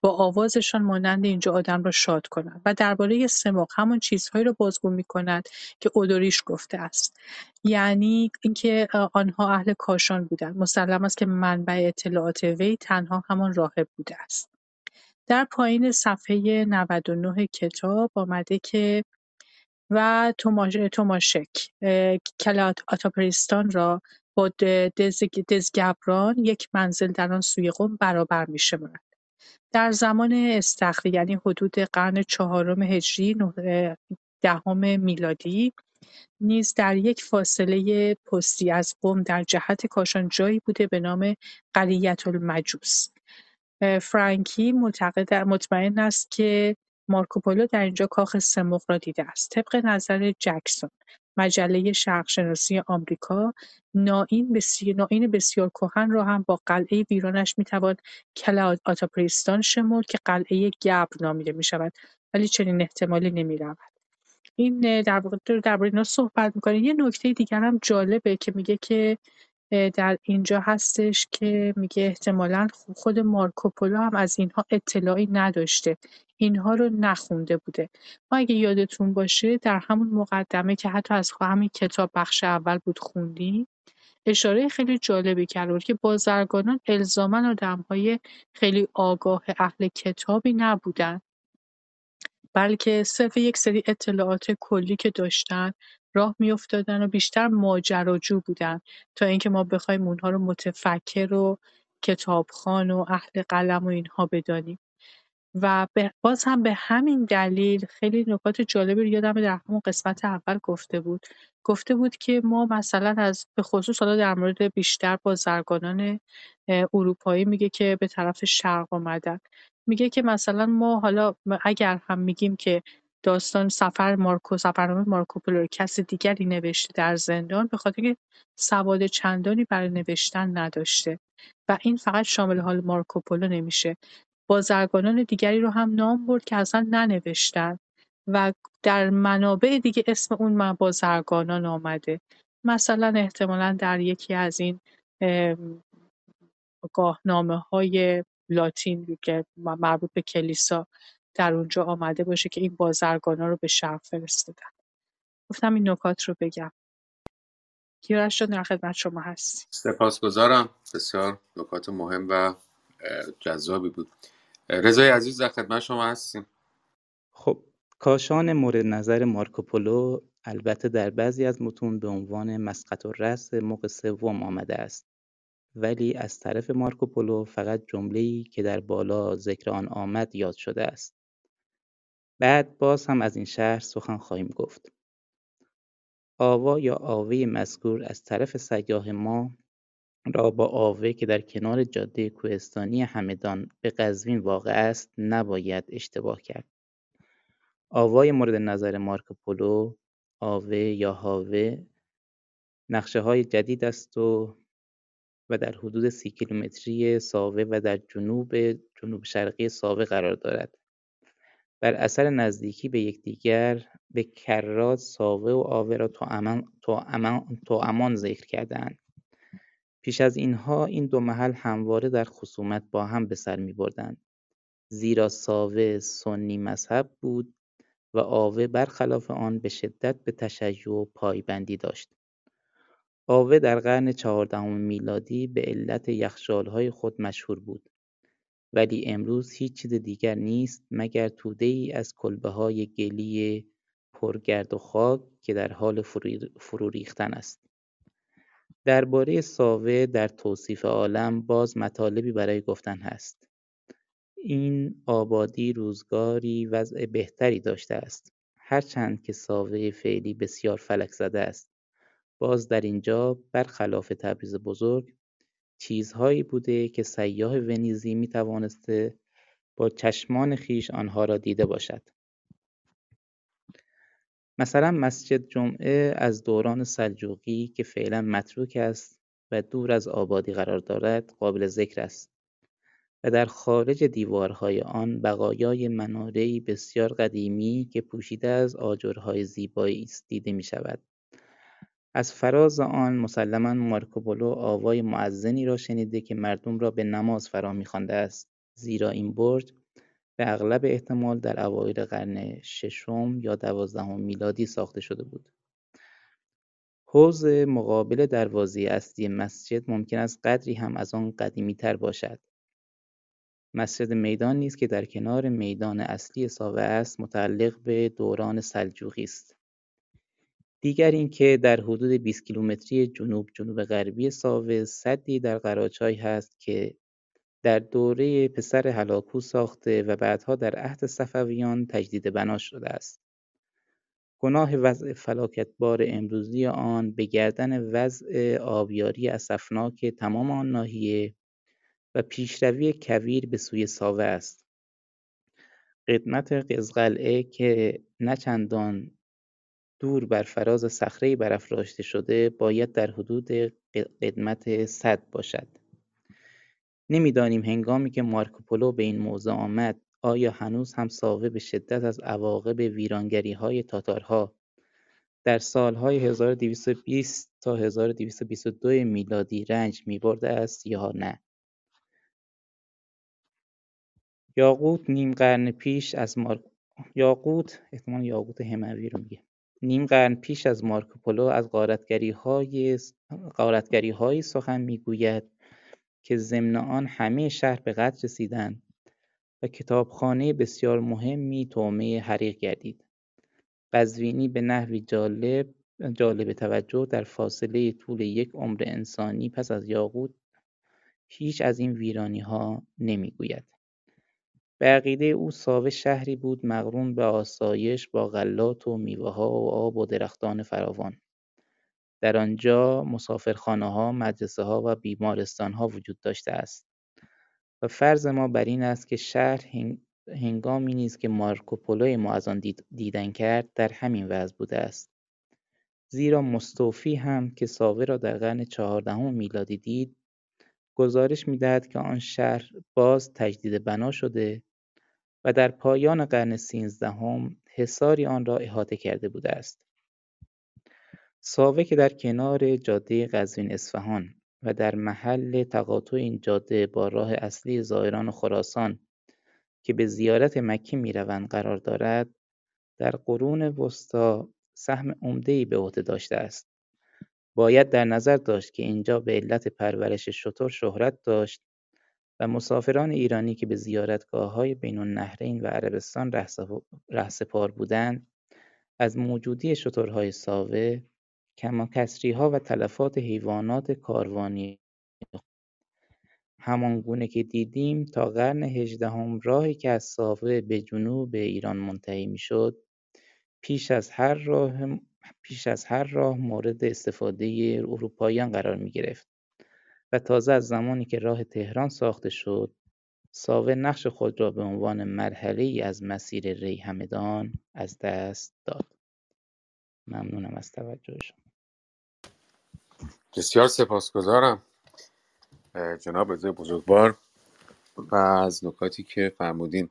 با آوازشان مانند اینجا آدم را شاد کنند و درباره سماق همان چیزهایی را بازگو می‌کند که اودوریش گفته است. یعنی اینکه آنها اهل کاشان بودند. مسلم است که منبع اطلاعات وی تنها همان راهب بوده است. در پایین صفحه 99 کتاب آمده که و توماشک کلات آتاپریستان را با دزگبران یک منزل در آن سوی قم برابر می‌شمارد. در زمان استخری یعنی حدود قرن چهارم هجری دهم میلادی نیز در یک فاصله پستی از قم در جهت کاشان جایی بوده به نام قلیت المجوس. فرانکی مطمئن است که مارکوپولو در اینجا کاخ سموق را دیده است. طبق نظر جکسون، مجله شرقشناسی آمریکا، نائین بسیار کهن را هم با قلعه ویرانش می‌توان کل آتاپریستان شمرد که قلعه گبر نامیده می‌شود ولی چنین احتمالی نمی‌رود. این در واقع درباره صحبت می‌کنه یه نکته دیگر هم جالبه که میگه که در اینجا هستش که میگه احتمالا خود مارکوپولو هم از اینها اطلاعی نداشته. اینها رو نخونده بوده. ما اگه یادتون باشه در همون مقدمه که حتی از همین کتاب بخش اول بود خوندیم اشاره خیلی جالبی کرده بود که بازرگانان الزاما آدمهای خیلی آگاه اهل کتابی نبودن بلکه صرف یک سری اطلاعات کلی که داشتن راه میافتادن و بیشتر ماجراجو بودن تا اینکه ما بخوایم اونها رو متفکر و کتابخوان و اهل قلم و اینها بدانیم. و باز هم به همین دلیل خیلی نکات جالبی رو یادمه در همون قسمت اول گفته بود. گفته بود که ما مثلا از به خصوص حالا در مورد بیشتر بازرگانان اروپایی میگه که به طرف شرق آمدن میگه که مثلا ما حالا اگر هم میگیم که داستان سفر مارکو سفرنامه مارکوپولو رو کس دیگری نوشته در زندان به خاطر که سواد چندانی برای نوشتن نداشته و این فقط شامل حال مارکوپولو نمیشه. بازرگانان دیگری رو هم نام برد که اصلا ننوشتن و در منابع دیگه اسم اون بازرگانان آمده. مثلا احتمالا در یکی از این گاهنامه های لاتین که مربوط به کلیسا در اونجا آمده باشه که این بازرگانا رو به شرق فرستادن. گفتم این نکات رو بگم. کیارش جان در خدمت شما هستی سپاسگزارم. بسیار نکات مهم و جذابی بود. رضای عزیز در خدمت شما هستیم. خب کاشان مورد نظر مارکوپولو البته در بعضی از متون به عنوان مسقط و رس موقع سوم آمده است. ولی از طرف مارکوپولو فقط جمله‌ای که در بالا ذکر آن آمد یاد شده است. بعد باز هم از این شهر سخن خواهیم گفت آوا یا آوه مذکور از طرف سیاه ما را با آوه که در کنار جاده کوهستانی همدان به قزوین واقع است نباید اشتباه کرد آوای مورد نظر مارکوپولو آوه یا هاوه نقشه های جدید است و و در حدود سی کیلومتری ساوه و در جنوب جنوب شرقی ساوه قرار دارد. بر اثر نزدیکی به یکدیگر به کرات ساوه و آوه را تو امان ذکر کردند. پیش از اینها این دو محل همواره در خصومت با هم به سر می بردند. زیرا ساوه سنی مذهب بود و آوه برخلاف آن به شدت به تشیع پایبندی داشت. آوه در قرن چهاردهم میلادی به علت یخچالهای خود مشهور بود ولی امروز هیچ چیز دیگر نیست مگر ای از های گلی پرگرد و خاک که در حال فرو ریختن است. درباره ساوه در توصیف عالم باز مطالبی برای گفتن هست. این آبادی روزگاری وضع بهتری داشته است هرچند که ساوه فعلی بسیار فلک زده است باز در اینجا برخلاف تبریز بزرگ چیزهایی بوده که سیاه ونیزی می‌توانسته با چشمان خیش آنها را دیده باشد مثلا مسجد جمعه از دوران سلجوقی که فعلا متروک است و دور از آبادی قرار دارد قابل ذکر است و در خارج دیوارهای آن بقایای منارهای بسیار قدیمی که پوشیده از آجرهای زیبایی است دیده می شود. از فراز آن مسلما مارکوپولو آوای معزنی را شنیده که مردم را به نماز فرا میخوانده است زیرا این برج به اغلب احتمال در اوایل قرن ششم یا دوازدهم میلادی ساخته شده بود. حوض مقابل دروازه اصلی مسجد ممکن است قدری هم از آن تر باشد. مسجد میدان نیز که در کنار میدان اصلی ساوه است متعلق به دوران سلجوقی است. دیگر اینکه در حدود 20 کیلومتری جنوب جنوب غربی ساوه سدی در قراچای هست که در دوره پسر هلاکو ساخته و بعدها در عهد صفویان تجدید بنا شده است. گناه وضع فلاکتبار امروزی آن به گردن وضع آبیاری اسفناک تمام آن ناحیه و پیشروی کویر به سوی ساوه است. قدمت قزقلعه که نه دور بر فراز صخرهای برافراشته شده باید در حدود قدمت صد باشد. نمی‌دانیم هنگامی که مارکوپولو به این موضع آمد آیا هنوز هم ساوه به شدت از عواقب ویرانگریهای تاتارها در سالهای 1220 تا 1222 میلادی رنج میبرده است یا نه یاقوت نیم قرن پیش از مارک یاقوت احتمال یاقوت هموی رو میگه نیم قرن پیش از مارکوپولو از غارتگری های سخن می‌گوید که ضمن آن همه شهر به قتل رسیدند و کتابخانه بسیار مهمی طعمه حریق گردید. قزوینی به نحوی جالب جالب توجه در فاصله طول یک عمر انسانی پس از یاقوت هیچ از این ویرانی ها نمی گوید. به عقیده او ساوه شهری بود مقرون به آسایش با غلات و میوه ها و آب و درختان فراوان. در آنجا ها، مدرسه ها و بیمارستان ها وجود داشته است و فرض ما بر این است که شهر هنگامی نیز که مارکوپولوی ما از آن دیدن کرد در همین وضع بوده است زیرا مستوفی هم که ساوه را در قرن چهاردهم میلادی دید گزارش می‌دهد که آن شهر باز تجدید بنا شده و در پایان قرن سیزدهم حصاری آن را احاطه کرده بوده است. ساوه که در کنار جاده قزوین-اصفهان و در محل تقاطع این جاده با راه اصلی زائران خراسان که به زیارت مکه می‌روند قرار دارد در قرون وسطی سهم عمدهای به عهده داشته است. باید در نظر داشت که اینجا به علت پرورش شتر شهرت داشت و مسافران ایرانی که به زیارتگاه‌های بین النهرین و عربستان رهسپار بودند از موجودی شترهای ساوه ها و تلفات حیوانات کاروانی گونه که دیدیم تا قرن هجدهم راهی که از ساوه به جنوب ایران منتهی می‌شد پیش از هر راه پیش از هر راه مورد استفاده اروپاییان قرار می گرفت و تازه از زمانی که راه تهران ساخته شد ساوه نقش خود را به عنوان مرحله ای از مسیر ری همدان از دست داد. ممنونم از توجهشون بسیار سپاسگزارم جناب رضای بزرگوار و از نکاتی که فرمودین.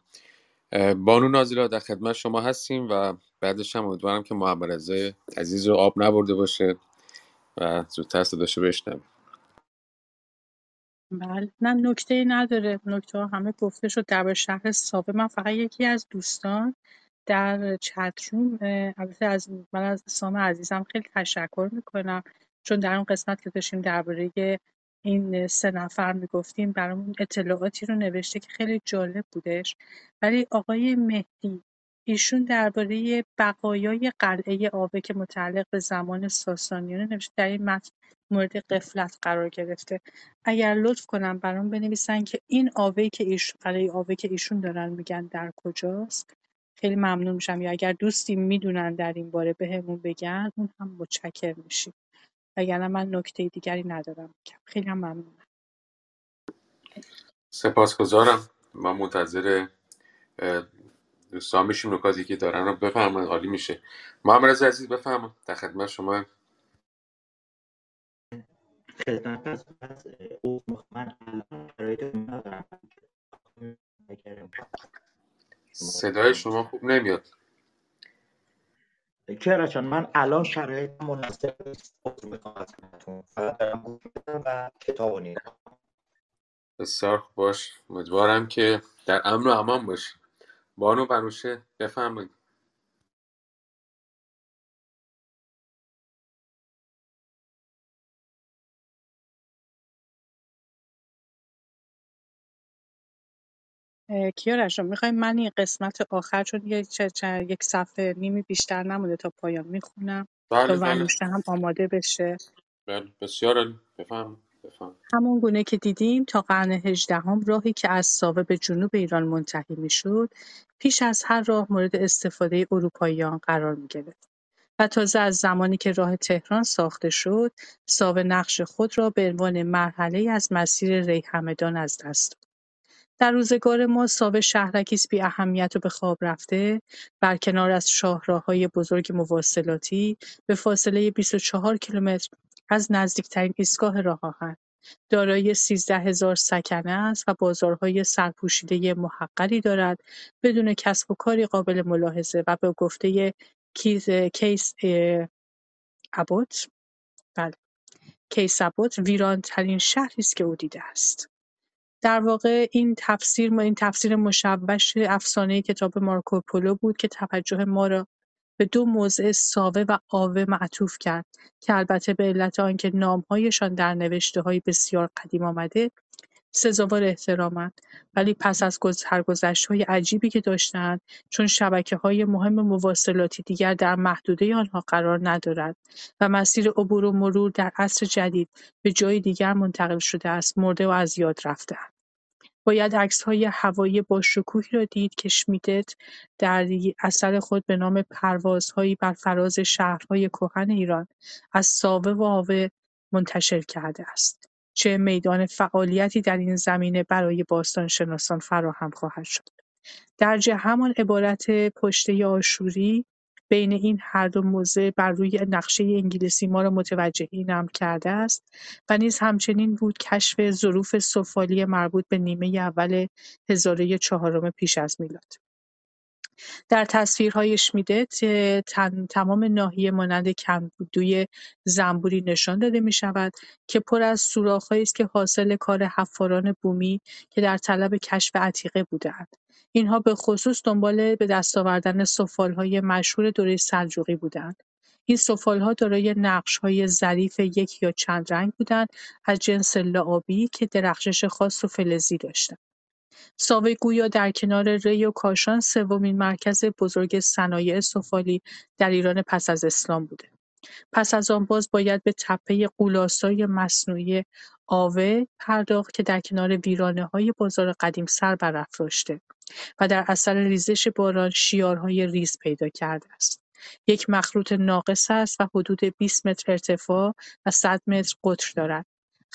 بانو نازیلا در خدمت شما هستیم و بعدش هم امیدوارم که محمد عزیز رو آب نبرده باشه و زودتر صداشو بشنم بله. نه نکته نداره. نکته همه گفته شد در شهر سابه من فقط یکی از دوستان در چتروم البته از من از سام عزیزم خیلی تشکر می‌کنم چون در اون قسمت که داشتیم درباره این سه نفر می‌گفتیم برامون اطلاعاتی رو نوشته که خیلی جالب بودش. ولی آقای مهدی ایشون درباره بقایای قلعه آبه که متعلق به زمان ساسانیانه نوشته در این متن مورد قفلت قرار گرفته. اگر لطف کنم برام بنویسن که این آوه که ایشون قلعه آوه که ایشون دارن میگن در کجاست؟ خیلی ممنون میشم. یا اگر دوستی می‌دونن در این باره بهمون بگن اون هم متشکر میشیم. وگرنه من نکته دیگری ندارم. خیلی هم ممنونم. سپاسگزارم ما منتظر دوستان میشیم نکاتی که دارن رو بفهمن عالی میشه. محمد رضا عزیز بفهمن در خدمت شما. خدمت من صدای شما خوب نمیاد. کیارا من الان شرایط مناسب نیست. و کتاب بسیار خوب باش. امیدوارم که در امن و امان باشی. بانو بنوشه. بفرمایید. کیارش رو می‌خوای من این قسمت آخر چون یک, چه- چه- یک صفحه نیمی بیشتر نمونده تا پایان می‌خونم. تا بله بله. ورنوشته هم آماده بشه. بله بسیار عالی. بفرمایید. همون گونه که دیدیم تا قرن هجدهم راهی که از ساوه به جنوب ایران منتهی می‌شد پیش از هر راه مورد استفاده اروپاییان قرار می‌گرفت و تازه از زمانی که راه تهران ساخته شد ساوه نقش خود را به عنوان مرحله از مسیر ری همدان از دست داد. در روزگار ما ساوه شهرکی است بی‌اهمیت و به خواب رفته برکنار از شاهراههای بزرگ مواصلاتی به فاصله 24 کیلومتر از نزدیکترین ایستگاه راه‌آهن دارای سیزده هزار سکنه است و بازارهای سرپوشیده محقری دارد بدون کسب و کاری قابل ملاحظه و به گفته کیس ابوت. بله. کیس ابوت ویرانترین شهری است که او دیده است. در واقع این تفسیر ما این تفسیر مشوش افسانه کتاب مارکوپولو بود که توجه ما را به دو موضع ساوه و آوه معطوف کرد که البته به علت آنکه نام‌هایشان در نوشته‌های بسیار قدیم آمده سزاوار احترامند ولی پس از سرگذشت‌های عجیبی که داشته‌اند چون شبکه‌های مهم مواصلاتی دیگر در محدوده آنها قرار ندارد و مسیر عبور و مرور در عصر جدید به جای دیگر منتقل شده است مرده و از یاد رفته‌اند. باید عکس‌های هوایی باشکوهی را دید که شمیدت در اثر خود به نام پروازهایی بر فراز شهرهای کهن ایران از ساوه و آوه منتشر کرده است. چه میدان فعالیتی در این زمینه برای باستانشناسان فراهم خواهد شد. درجه همان عبارت پشته آشوری بین این هر دو موضع بر روی نقشه انگلیسی ما را متوجه این امر کرده است و نیز همچنین بود کشف ظروف سفالی مربوط به نیمه اول هزاره چهارم پیش از میلاد. در تصویرهای شمیدت تمام ناحیه مانند کمبودوی زنبوری نشان داده می‌شود که پر از سوراخ‌هایی است که حاصل کار حفاران بومی که در طلب کشف عتیقه بوده‌اند. اینها به خصوص دنبال به دست آوردن سفال‌های مشهور دوره سلجوقی بودند. این سفال‌ها دارای نقش‌های ظریف یک یا چند رنگ بودند از جنس لعابی که درخشش خاص و فلزی داشتند. ساوه گویا در کنار ری و کاشان سومین مرکز بزرگ صنایع سفالی در ایران پس از اسلام بوده. پس از آن باز باید به تپه قولاسای مصنوعی آوه پرداخت که در کنار ویرانه‌های بازار قدیم سر برافراشته و در اثر ریزش باران شیارهای ریز پیدا کرده است. یک مخروط ناقص است و حدود 20 متر ارتفاع و 100 متر قطر دارد.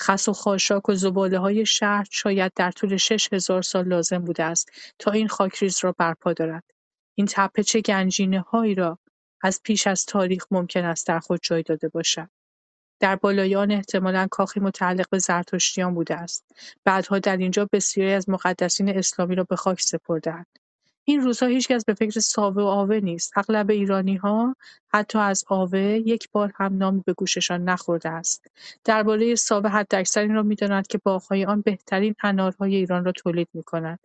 خس و خاشاک و زباله‌های شهر شاید در طول شش هزار سال لازم بوده است تا این خاکریز را برپا دارد. این تپه چه گنجینه‌هایی را از پیش از تاریخ ممکن است در خود جای داده باشد. در بالای آن احتمالا کاخی متعلق به زرتشتیان بوده است. بعدها در اینجا بسیاری از مقدسین اسلامی را به خاک سپرده‌اند. این روزها هیچکس به فکر ساوه و آوه نیست. اغلب ایرانی‌ها حتی از آوه یک بار هم نامی به گوششان نخورده است. درباره ساوه حداکثر این را می‌دانند که باغ‌های آن بهترین انارهای ایران را تولید می‌کند.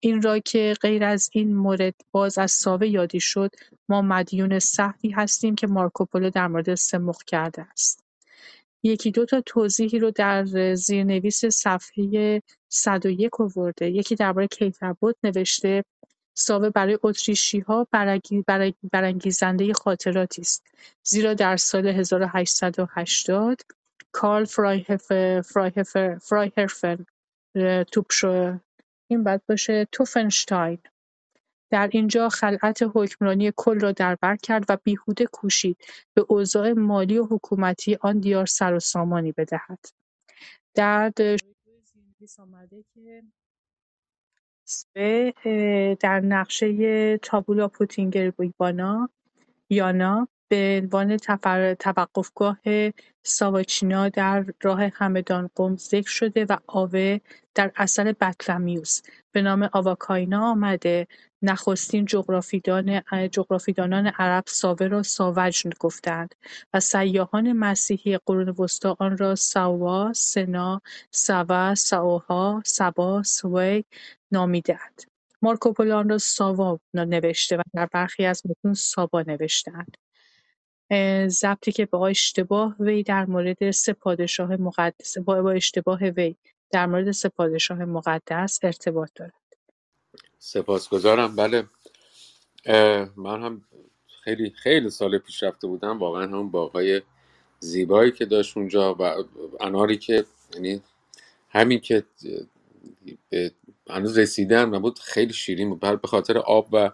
این را که غیر از این مورد باز از ساوه یادی شد ما مدیون سهوی هستیم که مارکوپولو در مورد سموق کرده است. یکی دو تا توضیحی رو در زیرنویس صفحه 101 آورده. یکی درباره کیتبوت نوشته ساوه برای اتریشی‌ها برانگیزنده خاطراتی است زیرا در سال 1880 کارل فرایهرفن این باید باشه توفنشتاین در اینجا خلعت حکمرانی کل را در بر کرد و بیهوده کوشید به اوضاع مالی و حکومتی آن دیار سر و سامانی بدهد. در آمده که در نقشه تابولا پوتینگر یانا به عنوان توقفگاه ساواچینا در راه همدان قم ذکر شده و آوه در اثر بطلمیوس به نام آواکاینا آمده نخستین جغرافیدانان عرب ساوه را ساوج گفتند و سیاحان مسیحی قرون وسطی آن را سوا، سنا، سوا، ساوها، سبا، سوی نامیدهاند. مارکوپولو آن را ساوا نوشته و در برخی از متون سابا نوشتهاند. ضبطی که با اشتباه وی در مورد سه پادشاه مقدس با اشتباه وی در مورد سه پادشاه مقدس ارتباط دارد. سپاسگزارم. بله. من هم خیلی خیلی سال پیش رفته بودم. واقعا هم باقای زیبایی که داشت اونجا و اناری که یعنی همین که هنوز رسیدن و بود خیلی شیرین بود. به خاطر آب و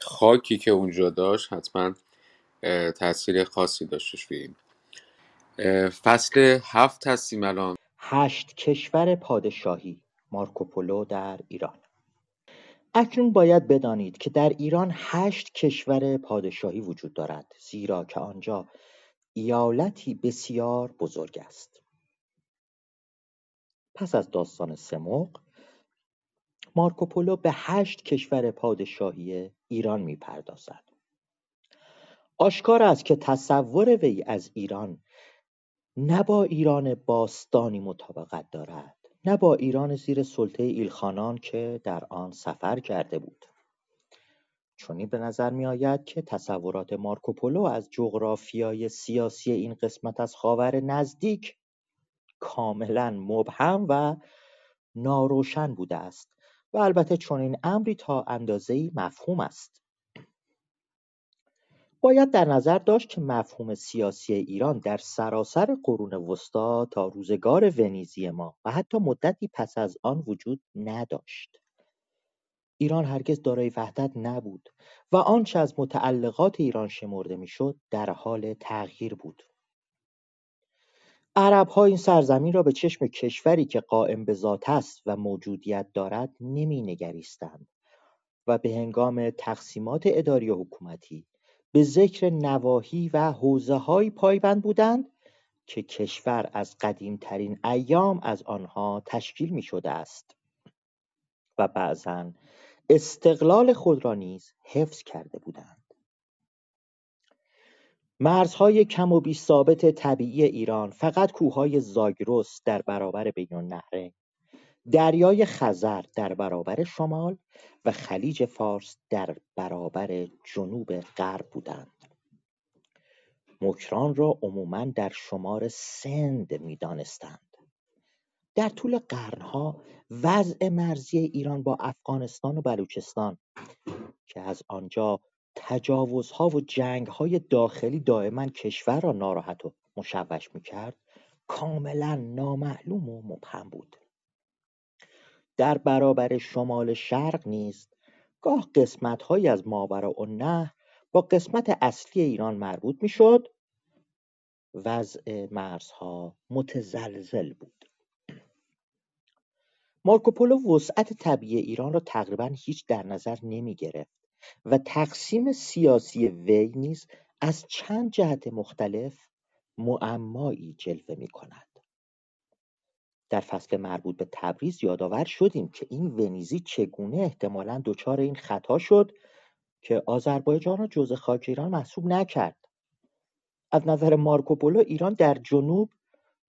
خاکی که اونجا داشت حتما تاثیر خاصی داشتش روی این. فصل هفت هستیم الان. هشت کشور پادشاهی مارکوپولو در ایران. اکنون باید بدانید که در ایران هشت کشور پادشاهی وجود دارد زیرا که آنجا ایالتی بسیار بزرگ است. پس از داستان سموق مارکوپولو به هشت کشور پادشاهی ایران می‌پردازد. آشکار است که تصور وی از ایران. نه با ایران باستانی مطابقت دارد. نه با ایران زیر سلطه ایلخانان که در آن سفر کرده بود. چونی به نظر می آید که تصورات مارکوپولو از جغرافیای سیاسی این قسمت از خاور نزدیک کاملا مبهم و ناروشن بوده است و البته چنین امری تا ای مفهوم است. باید در نظر داشت که مفهوم سیاسی ایران در سراسر قرون وسطا تا روزگار ونیزی ما و حتی مدتی پس از آن وجود نداشت. ایران هرگز دارای وحدت نبود و آنچه از متعلقات ایران شمرده می‌شد در حال تغییر بود. عربها این سرزمین را به چشم کشوری که قائم به ذات است و موجودیت دارد نمینگریستند و به هنگام تقسیمات اداری و حکومتی به ذکر نواحی و حوزههایی پایبند بودند که کشور از قدیمترین ایام از آنها تشکیل می شده است. و بعضا استقلال خود را نیز حفظ کرده بودند. مرزهای کم و بی ثابت طبیعی ایران فقط کوههای زاگرس در برابر بین النهرین دریای خزر در برابر شمال و خلیج فارس در برابر جنوب غرب بودند. مکران را عموما در شمار سند می‌دانستند. در طول قرنها وضع مرزی ایران با افغانستان و بلوچستان که از آنجا تجاوزها و جنگهای داخلی دائما کشور را ناراحت و مشوش می‌کرد کاملا نامعلوم و مبهم بود. در برابر شمال شرق نیز گاه قسمتهایی از نه با قسمت اصلی ایران مربوط می‌شد. وضع مرزها متزلزل بود. مارکوپولو وسعت طبیعی ایران را تقریبا هیچ در نظر نمی گرفت و تقسیم سیاسی وی نیز از چند جهت مختلف معمایی جلوه می کند. در فصل مربوط به تبریز یادآور شدیم که این ونیزی چگونه احتمالا دچار این خطا شد که آذربایجان را جز خاک ایران محسوب نکرد. از نظر مارکوپولو ایران در جنوب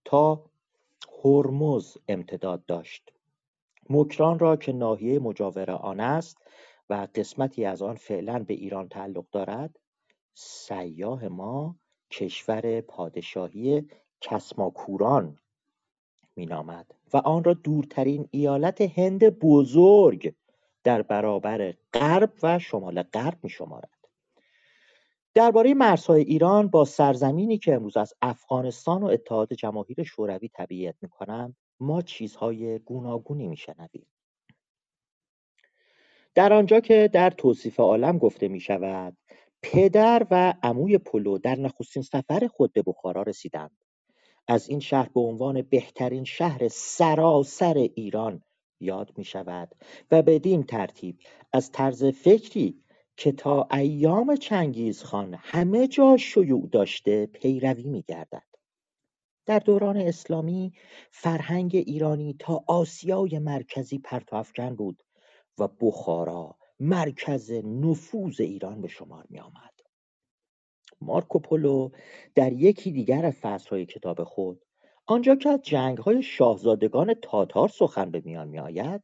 تا هرمز امتداد داشت. مکران را که ناحیه مجاور آن است و قسمتی از آن فعلا به ایران تعلق دارد سیاه ما کشور پادشاهی کسماکوران. مینامد و آن را دورترین ایالت هند بزرگ در برابر غرب و شمال غرب می شمارد. درباره مرزهای ایران با سرزمینی که امروز از افغانستان و اتحاد جماهیر شوروی تبعیت می کنند ما چیزهای گوناگونی می شنویم. در آنجا که در توصیف عالم گفته می شود پدر و عموی پلو در نخستین سفر خود به بخارا رسیدند از این شهر به عنوان بهترین شهر سراسر ایران یاد می شود و بدین ترتیب از طرز فکری که تا ایام چنگیزخان همه جا شیوع داشته پیروی میگردد در دوران اسلامی فرهنگ ایرانی تا آسیای مرکزی پرتوافکن بود و بخارا مرکز نفوذ ایران به شمار می آمد. مارکوپولو در یکی دیگر از فصلهای کتاب خود. آنجا که از جنگهای شاهزادگان تاتار سخن به میان می آید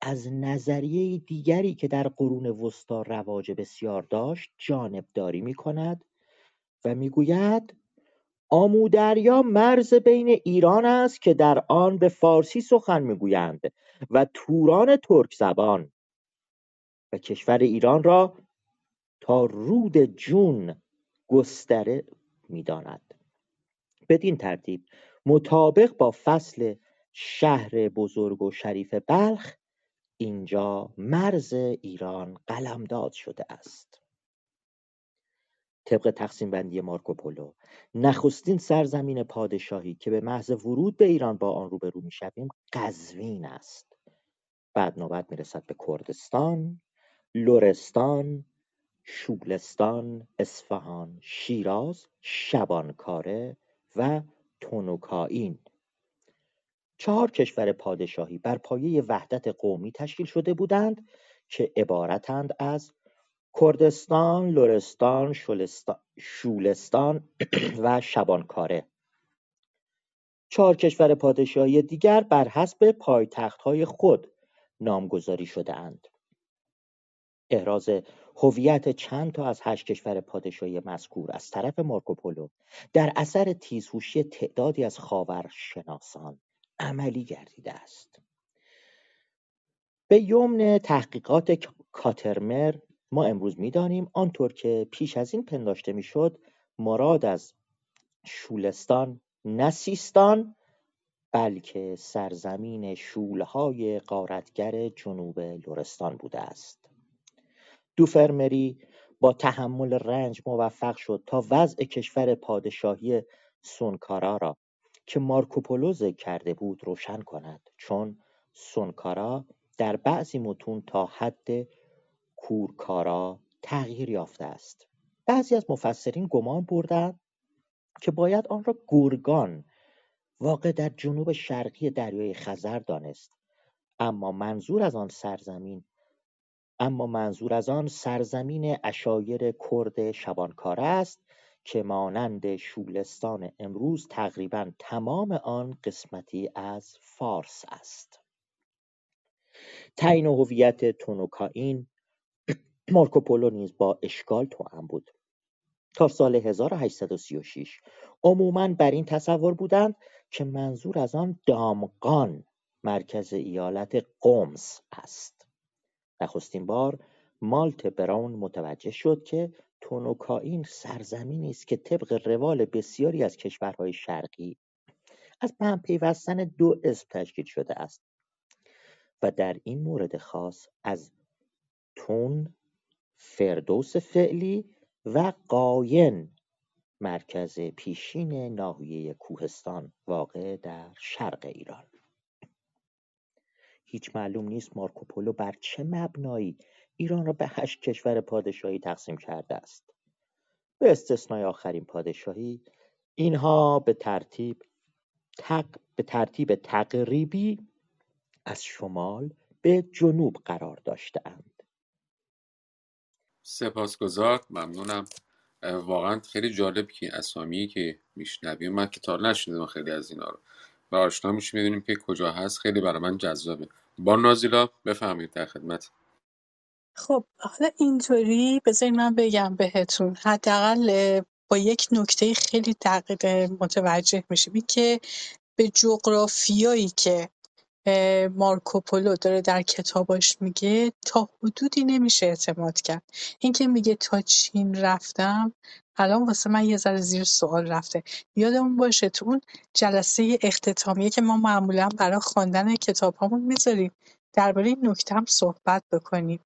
از نظریه دیگری که در قرون وسطا رواج بسیار داشت جانبداری می کند و می‌گوید آمودریا مرز بین ایران است که در آن به فارسی سخن می‌گویند و توران ترک زبان. و کشور ایران را تا رود جون گستره می‌داند. بدین ترتیب مطابق با فصل شهر بزرگ و شریف بلخ اینجا مرز ایران قلمداد شده است. طبق تقسیم بندی مارکوپولو نخستین سرزمین پادشاهی که به محض ورود به ایران با آن روبرو می‌شویم قزوین است. بعد نوبت می‌رسد به کردستان لرستان شولستان اصفهان شیراز شبانکاره و تونوکائین چهار کشور پادشاهی بر پایه وحدت قومی تشکیل شده بودند که عبارتند از کردستان، لرستان، شولستان و شبانکاره چهار کشور پادشاهی دیگر بر حسب پایتختهای خود نامگذاری شده اند. احراز هویت چند تا از هشت کشور پادشاهی مذکور از طرف مارکوپولو در اثر تیزهوشی تعدادی از خاورشناسان عملی گردیده است. به یمن تحقیقات کاترمر ما امروز می‌دانیم آنطور که پیش از این پنداشته می‌شد مراد از شولستان نه سیستان بلکه سرزمین شولهای غارتگر جنوب لرستان بوده است. دوفرمری با تحمل رنج موفق شد تا وضع کشور پادشاهی سونکارا را که مارکوپولو ذکر کرده بود روشن کند. چون سونکارا در بعضی متون تا حد کورکارا تغییر یافته است. بعضی از مفسرین گمان بردند که باید آن را گورگان واقع در جنوب شرقی دریای خزر دانست. اما منظور از آن سرزمین اما منظور از آن سرزمین اشایر کرد شبانکاره است که مانند شولستان امروز تقریبا تمام آن قسمتی از فارس است. تعیین هویت تونوکائین مارکوپولو نیز با اشکال توأم بود. تا سال 1836 عموما بر این تصور بودند که منظور از آن دامغان مرکز ایالت قمز است. نخستین بار مالت براون متوجه شد که تونوکائین سرزمینی است که طبق روال بسیاری از کشورهای شرقی از به هم پیوستن دو اسم تشکیل شده است و در این مورد خاص از تون فردوس فعلی و قاین مرکز پیشین ناحیه کوهستان واقع در شرق ایران. هیچ معلوم نیست مارکوپولو بر چه مبنایی ایران را به هشت کشور پادشاهی تقسیم کرده است. به استثنای آخرین پادشاهی اینها به ترتیب تق... به ترتیب تقریبی از شمال به جنوب قرار داشتهاند سپاسگزار ممنونم. واقعا خیلی جالب که اسامی که میشنویم من که تا نشنیدم خیلی از اینا رو. و آشنا میشیم می‌دونیم که کجا هست. خیلی برای من جذابه. با نازیلا بفهمید در خدمت. خب حالا اینطوری بذارید من بگم بهتون. حداقل با یک نکته خیلی دقیق متوجه میشیم که به جغرافیایی که مارکوپولو داره در کتاباش میگه تا حدودی نمیشه اعتماد کرد. اینکه میگه تا چین رفتم الان واسه من یه ذره زیر سوال رفته. یادمون باشه تو اون جلسه اختتامیه که ما معمولا برای خواندن کتاب هامون می‌ذاریم. درباره این نکته هم صحبت بکنیم.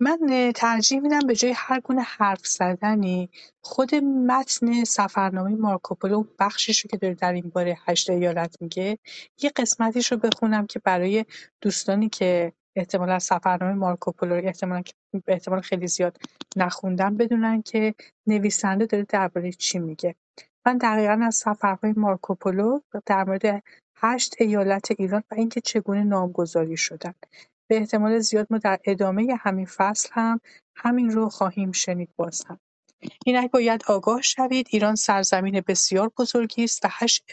من ترجیح میدم به جای هر گونه حرف زدنی خود متن سفرنامه مارکوپولو بخشش رو که داره در این باره هشت ایالت میگه یه قسمتیش رو بخونم که برای دوستانی که احتمالا سفرنامه مارکوپولو رو احتمالا به احتمال خیلی زیاد نخوندن بدونن که نویسنده داره درباره چی میگه. من دقیقا از سفرهای مارکوپولو در مورد هشت ایالت ایران و اینکه چگونه نامگذاری شدن. به احتمال زیاد ما در ادامه همین فصل هم همین رو خواهیم شنید باز هم اینک باید آگاه شوید ایران سرزمین بسیار بزرگی است و,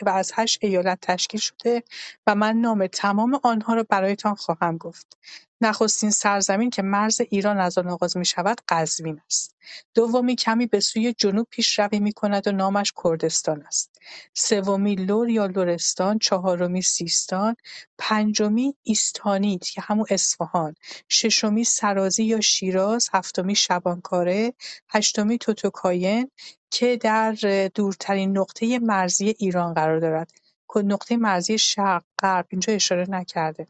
و از هشت ایالت تشکیل شده و من نام تمام آنها را برایتان خواهم گفت. نخستین سرزمین که مرز ایران از آن آغاز می‌شود قزوین است. دومی کمی به سوی جنوب پیشروی می‌کند و نامش کردستان است. سومی لر یا لرستان، چهارمی سیستان، پنجمی ایستانیت که همون اصفهان، ششمی سرازی یا شیراز، هفتمی شبانکاره، هشتمی توتوکاین که در دورترین نقطه مرزی ایران قرار دارد. نقطه مرزی شرق غرب اینجا اشاره نکرده.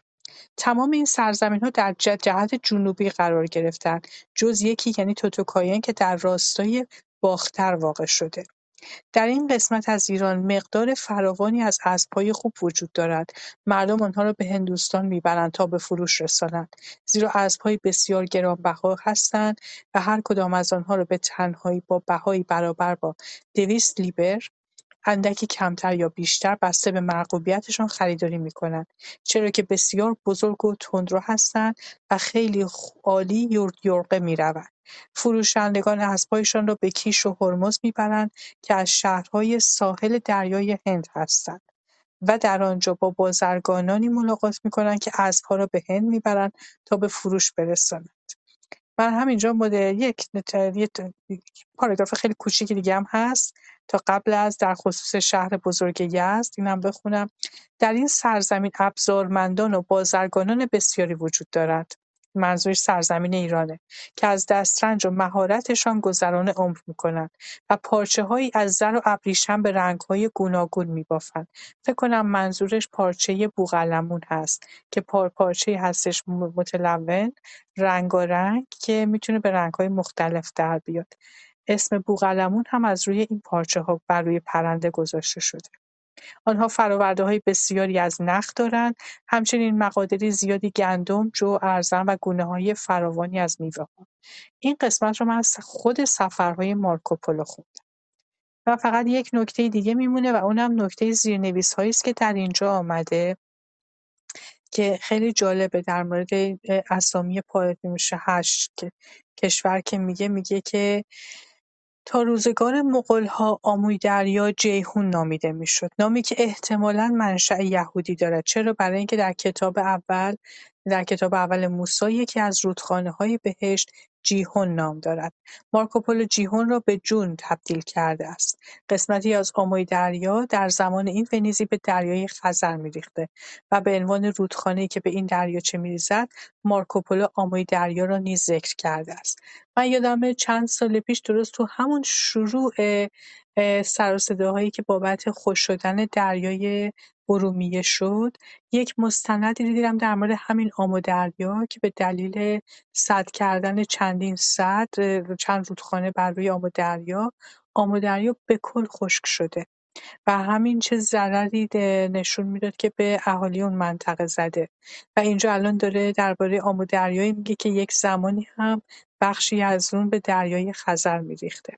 تمام این سرزمین‌ها در جهت جنوبی قرار گرفتند جز یکی یعنی توتوکاین که در راستای باختر واقع شده. در این قسمت از ایران مقدار فراوانی از اسبهای خوب وجود دارد. مردم آنها را به هندوستان می‌برند تا به فروش رسانند، زیرا اسبهای بسیار گرانبها هستند و هر کدام از آنها را به تنهایی با بهایی برابر با دویست لیبر اندکی کمتر یا بیشتر بسته به مرغوبیتشان خریداری می‌کنند چرا که بسیار بزرگ و تندرو هستند و خیلی عالی یرقه می‌روند. فروشندگان اسبهایشان را به کیش و هرمز می‌برند که از شهرهای ساحل دریای هند هستند و در آنجا با بازرگانانی ملاقات می‌کنند که اسبها را به هند می‌برند تا به فروش برسانند. من همینجا مدل یک پاراگراف خیلی کوچیکی دیگه هم هست تا قبل از در خصوص شهر بزرگ یزد اینم بخونم. در این سرزمین ابزارمندان و بازرگانان بسیاری وجود دارد. منظورش سرزمین ایرانه که از دسترنج و مهارتشان گذران عمر می‌کنند و پارچه هایی از زر و ابریشم به رنگ های گوناگون میبافند فکر کنم منظورش پارچه بوغلمون هست که پار پارچه هستش متلون رنگارنگ که می‌تونه به رنگ های مختلف در بیاد اسم بوقلمون هم از روی این ها بر روی پرنده گذاشته شده. آنها های بسیاری از نخ دارند، همچنین مقادیری زیادی گندم، جو، ارزن و های فراوانی از ها. این قسمت رو من از خود سفرهای مارکوپولو خوندم. و فقط یک نکته دیگه میمونه و اونم نکته زیرنویس هایی است که در اینجا آمده که خیلی جالبه در مورد اسامی میشه هشت کشور که میگه میگه که تا روزگار مغول‌ها آموی-دریا جیهون نامیده می‌شد، نامی که احتمالاً منشأ یهودی دارد. چرا؟ برای اینکه در کتاب اول در کتاب اول موسی یکی از رودخانه‌های بهشت جیهون نام دارد. مارکوپولو جیهون را به جون تبدیل کرده است. قسمتی از آموی دریا در زمان این ونیزی به دریای خزر میریخته و به عنوان رودخانه‌ای که به این دریاچه میریزد مارکوپولو آموی دریا را نیز ذکر کرده است. من یادمه چند سال پیش درست تو همون شروع سر و صداهایی که بابت خوش شدن دریای ارومیه شد یک مستندی دیدم در مورد همین آب و دریا که به دلیل سد کردن چندین سد چند رودخانه بر روی آب و دریا آب و دریا به کل خشک شده و همین چه ضرری نشون می‌داد که به اهالی اون منطقه زده و اینجا الان داره درباره آب و دریایی میگه که یک زمانی هم بخشی از اون به دریای خزر میریخته.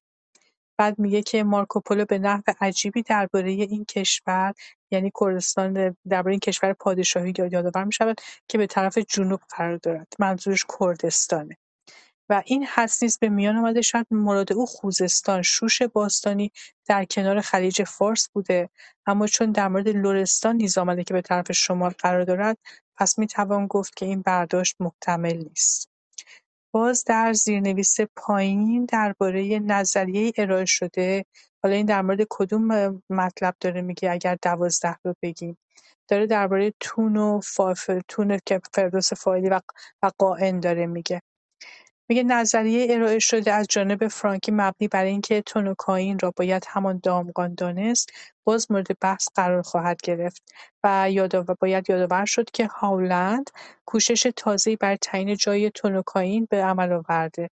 بعد میگه که مارکوپولو به نحو عجیبی درباره این کشور یعنی کردستان درباره این کشور پادشاهی یادآور می‌شود که به طرف جنوب قرار دارد. منظورش کردستانه. و این حدس به میان آمده شاید مراد او خوزستان شوش باستانی در کنار خلیج فارس بوده. اما چون در مورد لرستان نیز آمده که به طرف شمال قرار دارد پس می‌توان گفت که این برداشت محتمل نیست. باز در زیرنویس پایین درباره نظریه ارائه شده. حالا این در مورد کدوم مطلب داره میگه اگر دوازده رو بگیم؟ داره درباره تون و فاف تون که فردوس فایلی و, و قائن داره میگه. میگه نظریه ارائه شده از جانب فرانکی مبنی بر اینکه تونوکائین را باید همان دامغان دانست باز مورد بحث قرار خواهد گرفت و باید یادآور شد که هاولند کوشش تازه‌ای بر تعیین جای تونوکائین به عمل آورده.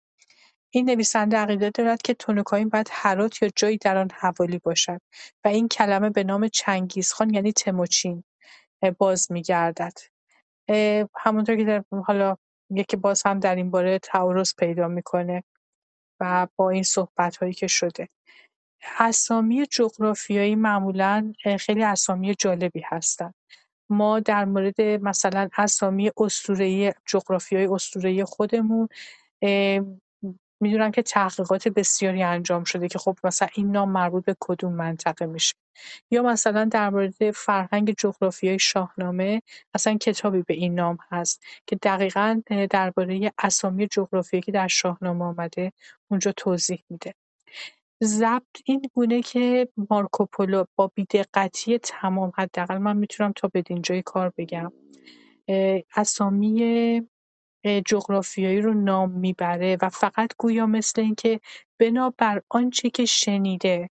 این نویسنده عقیده دارد که تونوکائین باید هرات یا جایی در آن حوالی باشد و این کلمه به نام چنگیزخان یعنی تموچین باز می‌گردد. همونطور که در حالا یکی باز هم در این باره تعارض پیدا می‌کنه و با این صحبت هایی که شده. اسامی جغرافیایی معمولا خیلی اسامی جالبی هستن. ما در مورد مثلا اسامی اسطوره‌ای جغرافیای اسطوره‌ای خودمون می‌دونم که تحقیقات بسیاری انجام شده که خب مثلا این نام مربوط به کدوم منطقه میشه. یا مثلا در مورد فرهنگ جغرافیای شاهنامه اصلا کتابی به این نام هست که دقیقا درباره اسامی جغرافیایی که در شاهنامه آمده اونجا توضیح میده. ضبط این گونه که مارکوپولو با بیدقتی تمام حداقل من می‌تونم تا بدینجای کار بگم اسامی جغرافیایی رو نام می‌بره و فقط گویا مثل اینکه بنابر آنچه که شنیده.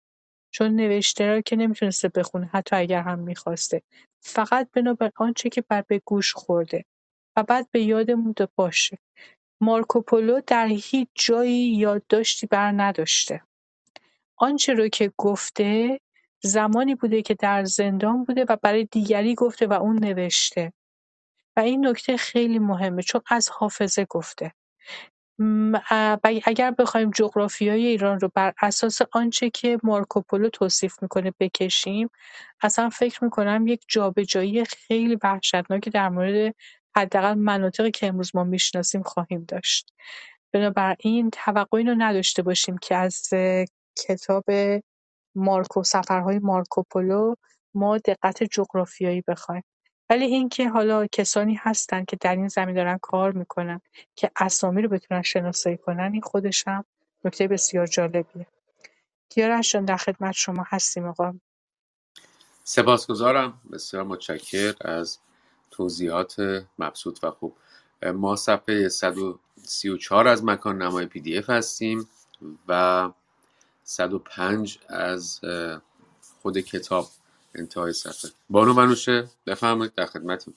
چون نوشته رو که نمی‌تونسته بخونه حتی اگر هم می‌خواسته. فقط بنابر آنچه که بر به گوش خورده. و بعد به یاد مونده باشه. مارکوپولو در هیچ جایی یادداشتی بر نداشته. آنچه رو که گفته زمانی بوده که در زندان بوده و برای دیگری گفته و اون نوشته. این نکته خیلی مهمه چون از حافظه گفته. اگر بخوایم جغرافیای ایران رو بر اساس آنچه که مارکوپولو توصیف می‌کنه بکشیم اصلا فکر می‌کنم یک جابجایی خیلی وحشتناکی در مورد حداقل مناطقی که امروز ما می‌شناسیم خواهیم داشت. بنابراین توقع رو نداشته باشیم که از کتاب مارکو سفرهای مارکوپولو ما دقت جغرافیایی بخوایم. ولی اینکه حالا کسانی هستن که در این زمین دارن کار می‌کنن که اسامی رو بتونن شناسایی کنن این خودش هم نکته بسیار جالبیه. کیارش جان در خدمت شما هستیم آقا. سپاسگزارم. بسیار متشکر از توضیحات مبسوط و خوب. ما صفحه 134 از مکان نمای پی دی اف هستیم و 105 از خود کتاب. انتهای صفحه. بانو منوشه بفرمایید در خدمتتون.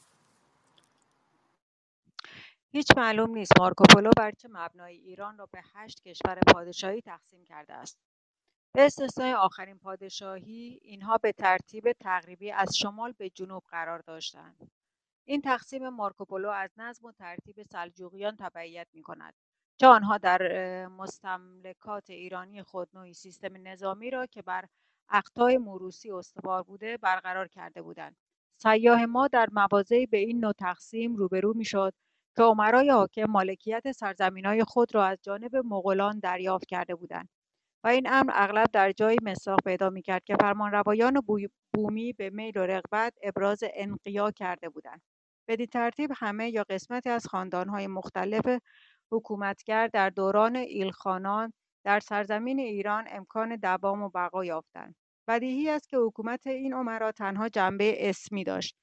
هیچ معلوم نیست مارکوپولو بر چه مبنای ایران را به هشت کشور پادشاهی تقسیم کرده است. به استثنای آخرین پادشاهی اینها به ترتیب تقریبی از شمال به جنوب قرار داشتند. این تقسیم مارکوپولو از نظم و ترتیب سلجوقیان تبعیت می کند چه آنها در مستملکات ایرانی خود نوعی سیستم نظامی را که بر اقطاع موروسی استوار بوده برقرار کرده بودند. سیاه ما در مواضعی به این نوع تقسیم روبرو می‌شد که عمرای حاکم مالکیت سرزمینهای خود را از جانب مغولان دریافت کرده بودند و این امر اغلب در جایی مصداق پیدا می‌کرد که فرمانروایان بومی به میل و رغبت ابراز انقیا کرده بودند. بدین ترتیب همه یا قسمتی از خاندانهای مختلف حکومتگر در دوران ایلخانان در سرزمین ایران امکان دوام و بقا یافتند بدیهی است که حکومت این امرا تنها جنبه اسمی داشت.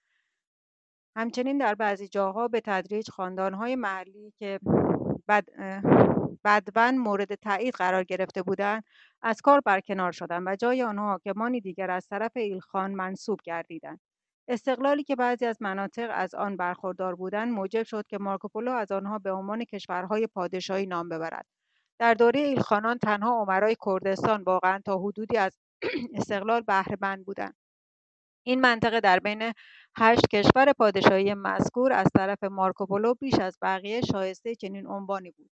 همچنین در بعضی جاها به تدریج خاندانهای محلی که بد بدون مورد تایید قرار گرفته بودند از کار برکنار شدند و جای آنها حاکمانی دیگر از طرف ایلخان منصوب گردیدند. استقلالی که بعضی از مناطق از آن برخوردار بودند موجب شد که مارکوپولو از آنها به عنوان کشورهای پادشاهی نام ببرد. در دوره ایلخانان تنها امرای کردستان واقعا تا حدودی از استقلال بهره بودند. این منطقه در بین هشت کشور پادشاهی مذکور از طرف مارکوپولو بیش از بقیه شایسته چنین عنوانی بود.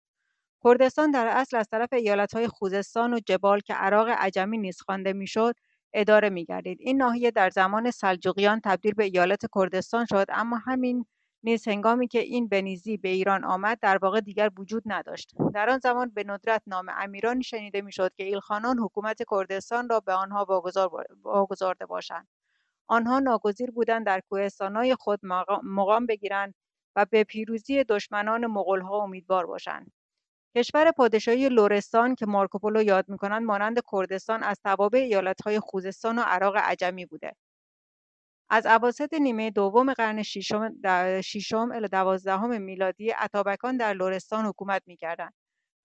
کردستان در اصل از طرف ایالتهای خوزستان و جبال که عراق عجمی نیز خوانده می‌شد اداره میگردید. این ناحیه در زمان سلجوقیان تبدیل به ایالت کردستان شد اما همین نیز هنگامی که این بنیزی به ایران آمد در واقع دیگر وجود نداشت. در آن زمان به ندرت نام امیرانی شنیده می‌شد که ایلخانان حکومت کردستان را به آنها واگذارده باشند. آنها ناگزیر بودند در کوهستانهای خود مقام بگیرند و به پیروزی دشمنان مغولها امیدوار باشند. کشور پادشاهی لرستان که مارکوپولو یاد می‌کنند مانند کردستان از توابع ایالتهای خوزستان و عراق عجمی بوده. از اواسط نیمه دوم قرن ششم الی دوازدهم میلادی اتابکان در لرستان حکومت می‌کردند.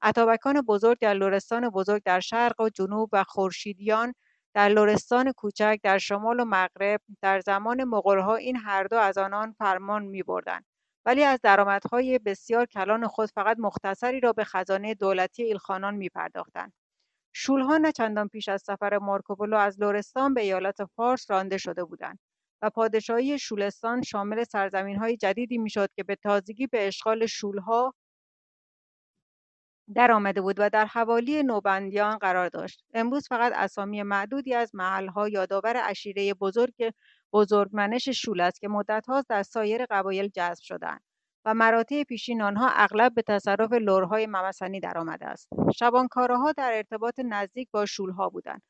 اتابکان بزرگ در لرستان بزرگ در شرق و جنوب و خورشیدیان در لرستان کوچک در شمال و مغرب در زمان مغولها این هر دو از آنان فرمان میبردند. ولی از درآمدهای بسیار کلان خود فقط مختصری را به خزانه دولتی ایلخانان میپرداختند. شولها نه چندان پیش از سفر مارکوپولو از لرستان به ایالت فارس رانده شده بودند. و پادشاهی شولستان شامل های جدیدی می‌شد که به تازگی به اشغال شولها در آمده بود و در حوالی نوبندیان قرار داشت. امروز فقط اسامی معدودی از محلها یادآور عشیره بزرگ بزرگمنش شول است که مدت‌هاست در سایر قبایل جذب شدهاند و مراتع پیشین آنها اغلب به تصرف لورهای ممسنی درآمده است. شبانکاره‌ها در ارتباط نزدیک با شولها بودند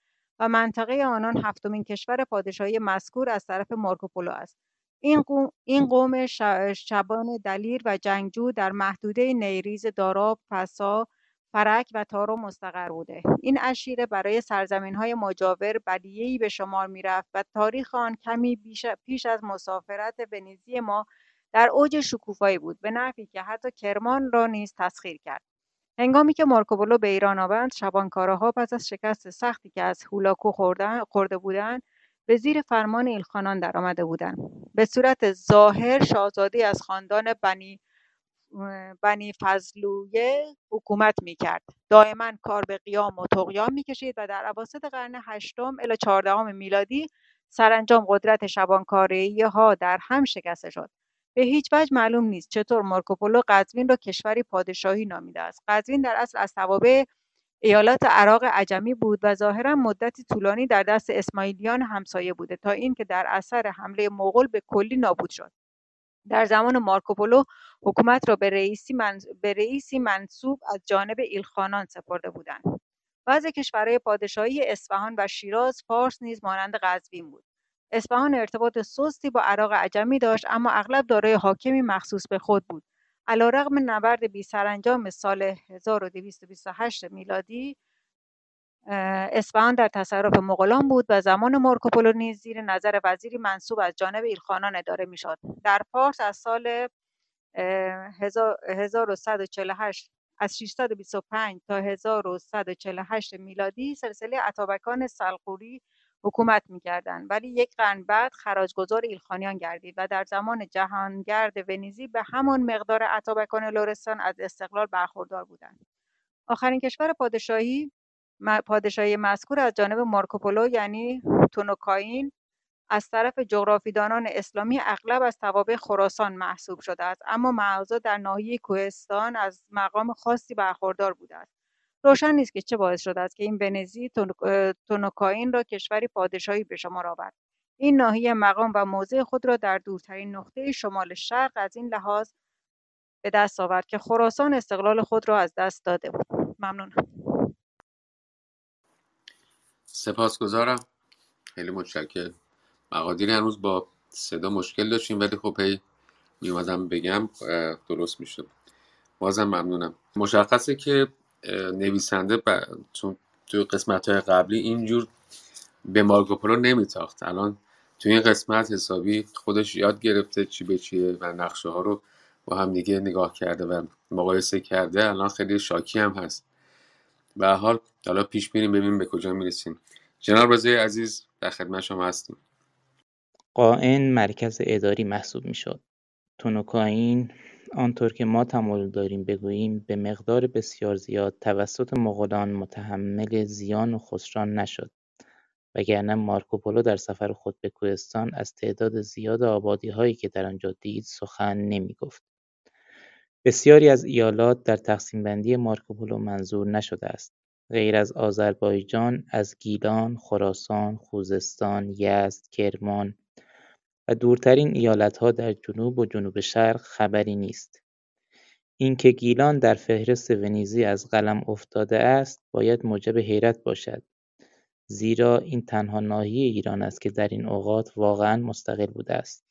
و منطقه آنان هفتمین کشور پادشاهی مذکور از طرف مارکوپولو است. این قوم, این قوم شبان دلیر و جنگجو در محدوده نیریز داراب، فسا، فرک و تارو مستقر بوده. این اشیره برای سرزمین های مجاور بدیهی به شمار می رفت و تاریخ آن کمی پیش از مسافرت ونیزی ما در اوج شکوفایی بود به نحوی که حتی کرمان را نیز تسخیر کرد. هنگامی که مارکوپولو به ایران آمد شبانکارهها پس از شکست سختی که از هولاکو خورده بودند به زیر فرمان ایلخانان درآمده بودند. به صورت ظاهر شاهزاده از خاندان بنی بنی فضلویه حکومت می‌کرد. دائما کار به قیام و تقیام می‌کشید و در اواسط قرن هشتم الی چهاردهم میلادی سرانجام قدرت شبانکاری ها در هم شکسته شد. به هیچ وجه معلوم نیست چطور مارکوپولو قزوین را کشوری پادشاهی نامیده است. قزوین در اصل از توابع ایالات عراق عجمی بود و ظاهرا مدتی طولانی در دست اسماعیلیان همسایه بوده تا اینکه در اثر حمله مغول به کلی نابود شد. در زمان مارکوپولو حکومت را به رئیسی, به رئیسی منصوب از جانب ایلخانان سپرده بودند. بعض کشورهای پادشاهی اصفهان و شیراز فارس نیز مانند قزوین بود. اصفهان ارتباط سستی با عراق عجمی داشت اما اغلب دارای حاکمی مخصوص به خود بود. علیرغم نبرد بیسرانجام سال 1228 میلادی اصفهان در تصرف مغولان بود و زمان مارکوپولو نیز زیر نظر وزیری منصوب از جانب ایلخانان اداره می‌شد. در پارس از سال 1148 از 625 تا 1148 میلادی سلسله اتابکان سلقوری حکومت می‌کردند ولی یک قرن بعد خراجگذار ایلخانیان گردید و در زمان جهانگرد ونیزی به همان مقدار اتابکان لورستان از استقلال برخوردار بودند. آخرین کشور پادشاهی پادشاهی مذکور از جانب مارکوپولو یعنی تونوکاین از طرف جغرافیدانان اسلامی اغلب از توابع خراسان محسوب شده است. اما معضا در ناحیه کوهستان از مقام خاصی برخوردار بوده است. روشن نیست که چه باعث شده است که این ونزی تونوکاین را کشوری پادشاهی به شمار آورد این ناحیه مقام و موضع خود را در دورترین نقطه شمال شرق از این لحاظ به دست آورد که خراسان استقلال خود را از دست داده بود. ممنونم. سپاسگزارم. خیلی متشکرم. مقادیر هنوز با صدا مشکل داشتیم ولی خب هی میومدم بگم درست میشه بازم ممنونم. مشخصه که نویسنده ب... تو توی قسمت های قبلی اینجور به مارکوپولو نمیتاخت. الان توی این قسمت حسابی خودش یاد گرفته چی به چیه و نقشه ها رو با هم دیگه نگاه کرده و مقایسه کرده. الان خیلی شاکی هم هست. به حال حالا پیش میریم ببینیم به کجا می‌رسیم. جناب رضای عزیز در خدمت شما هستیم. قائن مرکز اداری محسوب می‌شد. تونوکائین آنطور که ما تمایل داریم بگوییم به مقدار بسیار زیاد توسط مغولان متحمل زیان و خسران نشد. وگرنه مارکوپولو در سفر خود به کوهستان از تعداد زیاد هایی که در آنجا دید سخن نمی‌گفت. بسیاری از ایالات در تقسیم بندی مارکوپولو منظور نشده است. غیر از آذربایجان از گیلان، خراسان، خوزستان، یزد، کرمان و دورترین ایالتها در جنوب و جنوب شرق خبری نیست. اینکه گیلان در فهرست ونیزی از قلم افتاده است باید موجب حیرت باشد زیرا این تنها ناحیه ایران است که در این اوقات واقعا مستقل بوده است.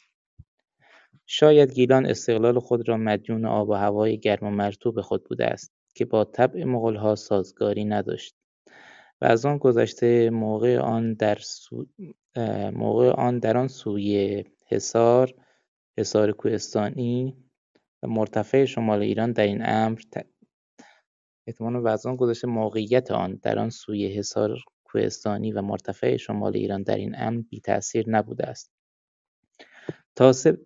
شاید گیلان استقلال خود را مدیون آب و هوای گرم و مرطوب خود بوده است که با طبع مغولها سازگاری نداشت و از آن گذشته موقع آن در, سو... موقع آن در آن سوی حصار حصار کوهستانی و مرتفع شمال ایران در این امر ت... احتمال و آن گذشته موقعیت آن در آن سوی حصار کوهستانی و مرتفع شمال ایران در این امر بی تأثیر نبوده است.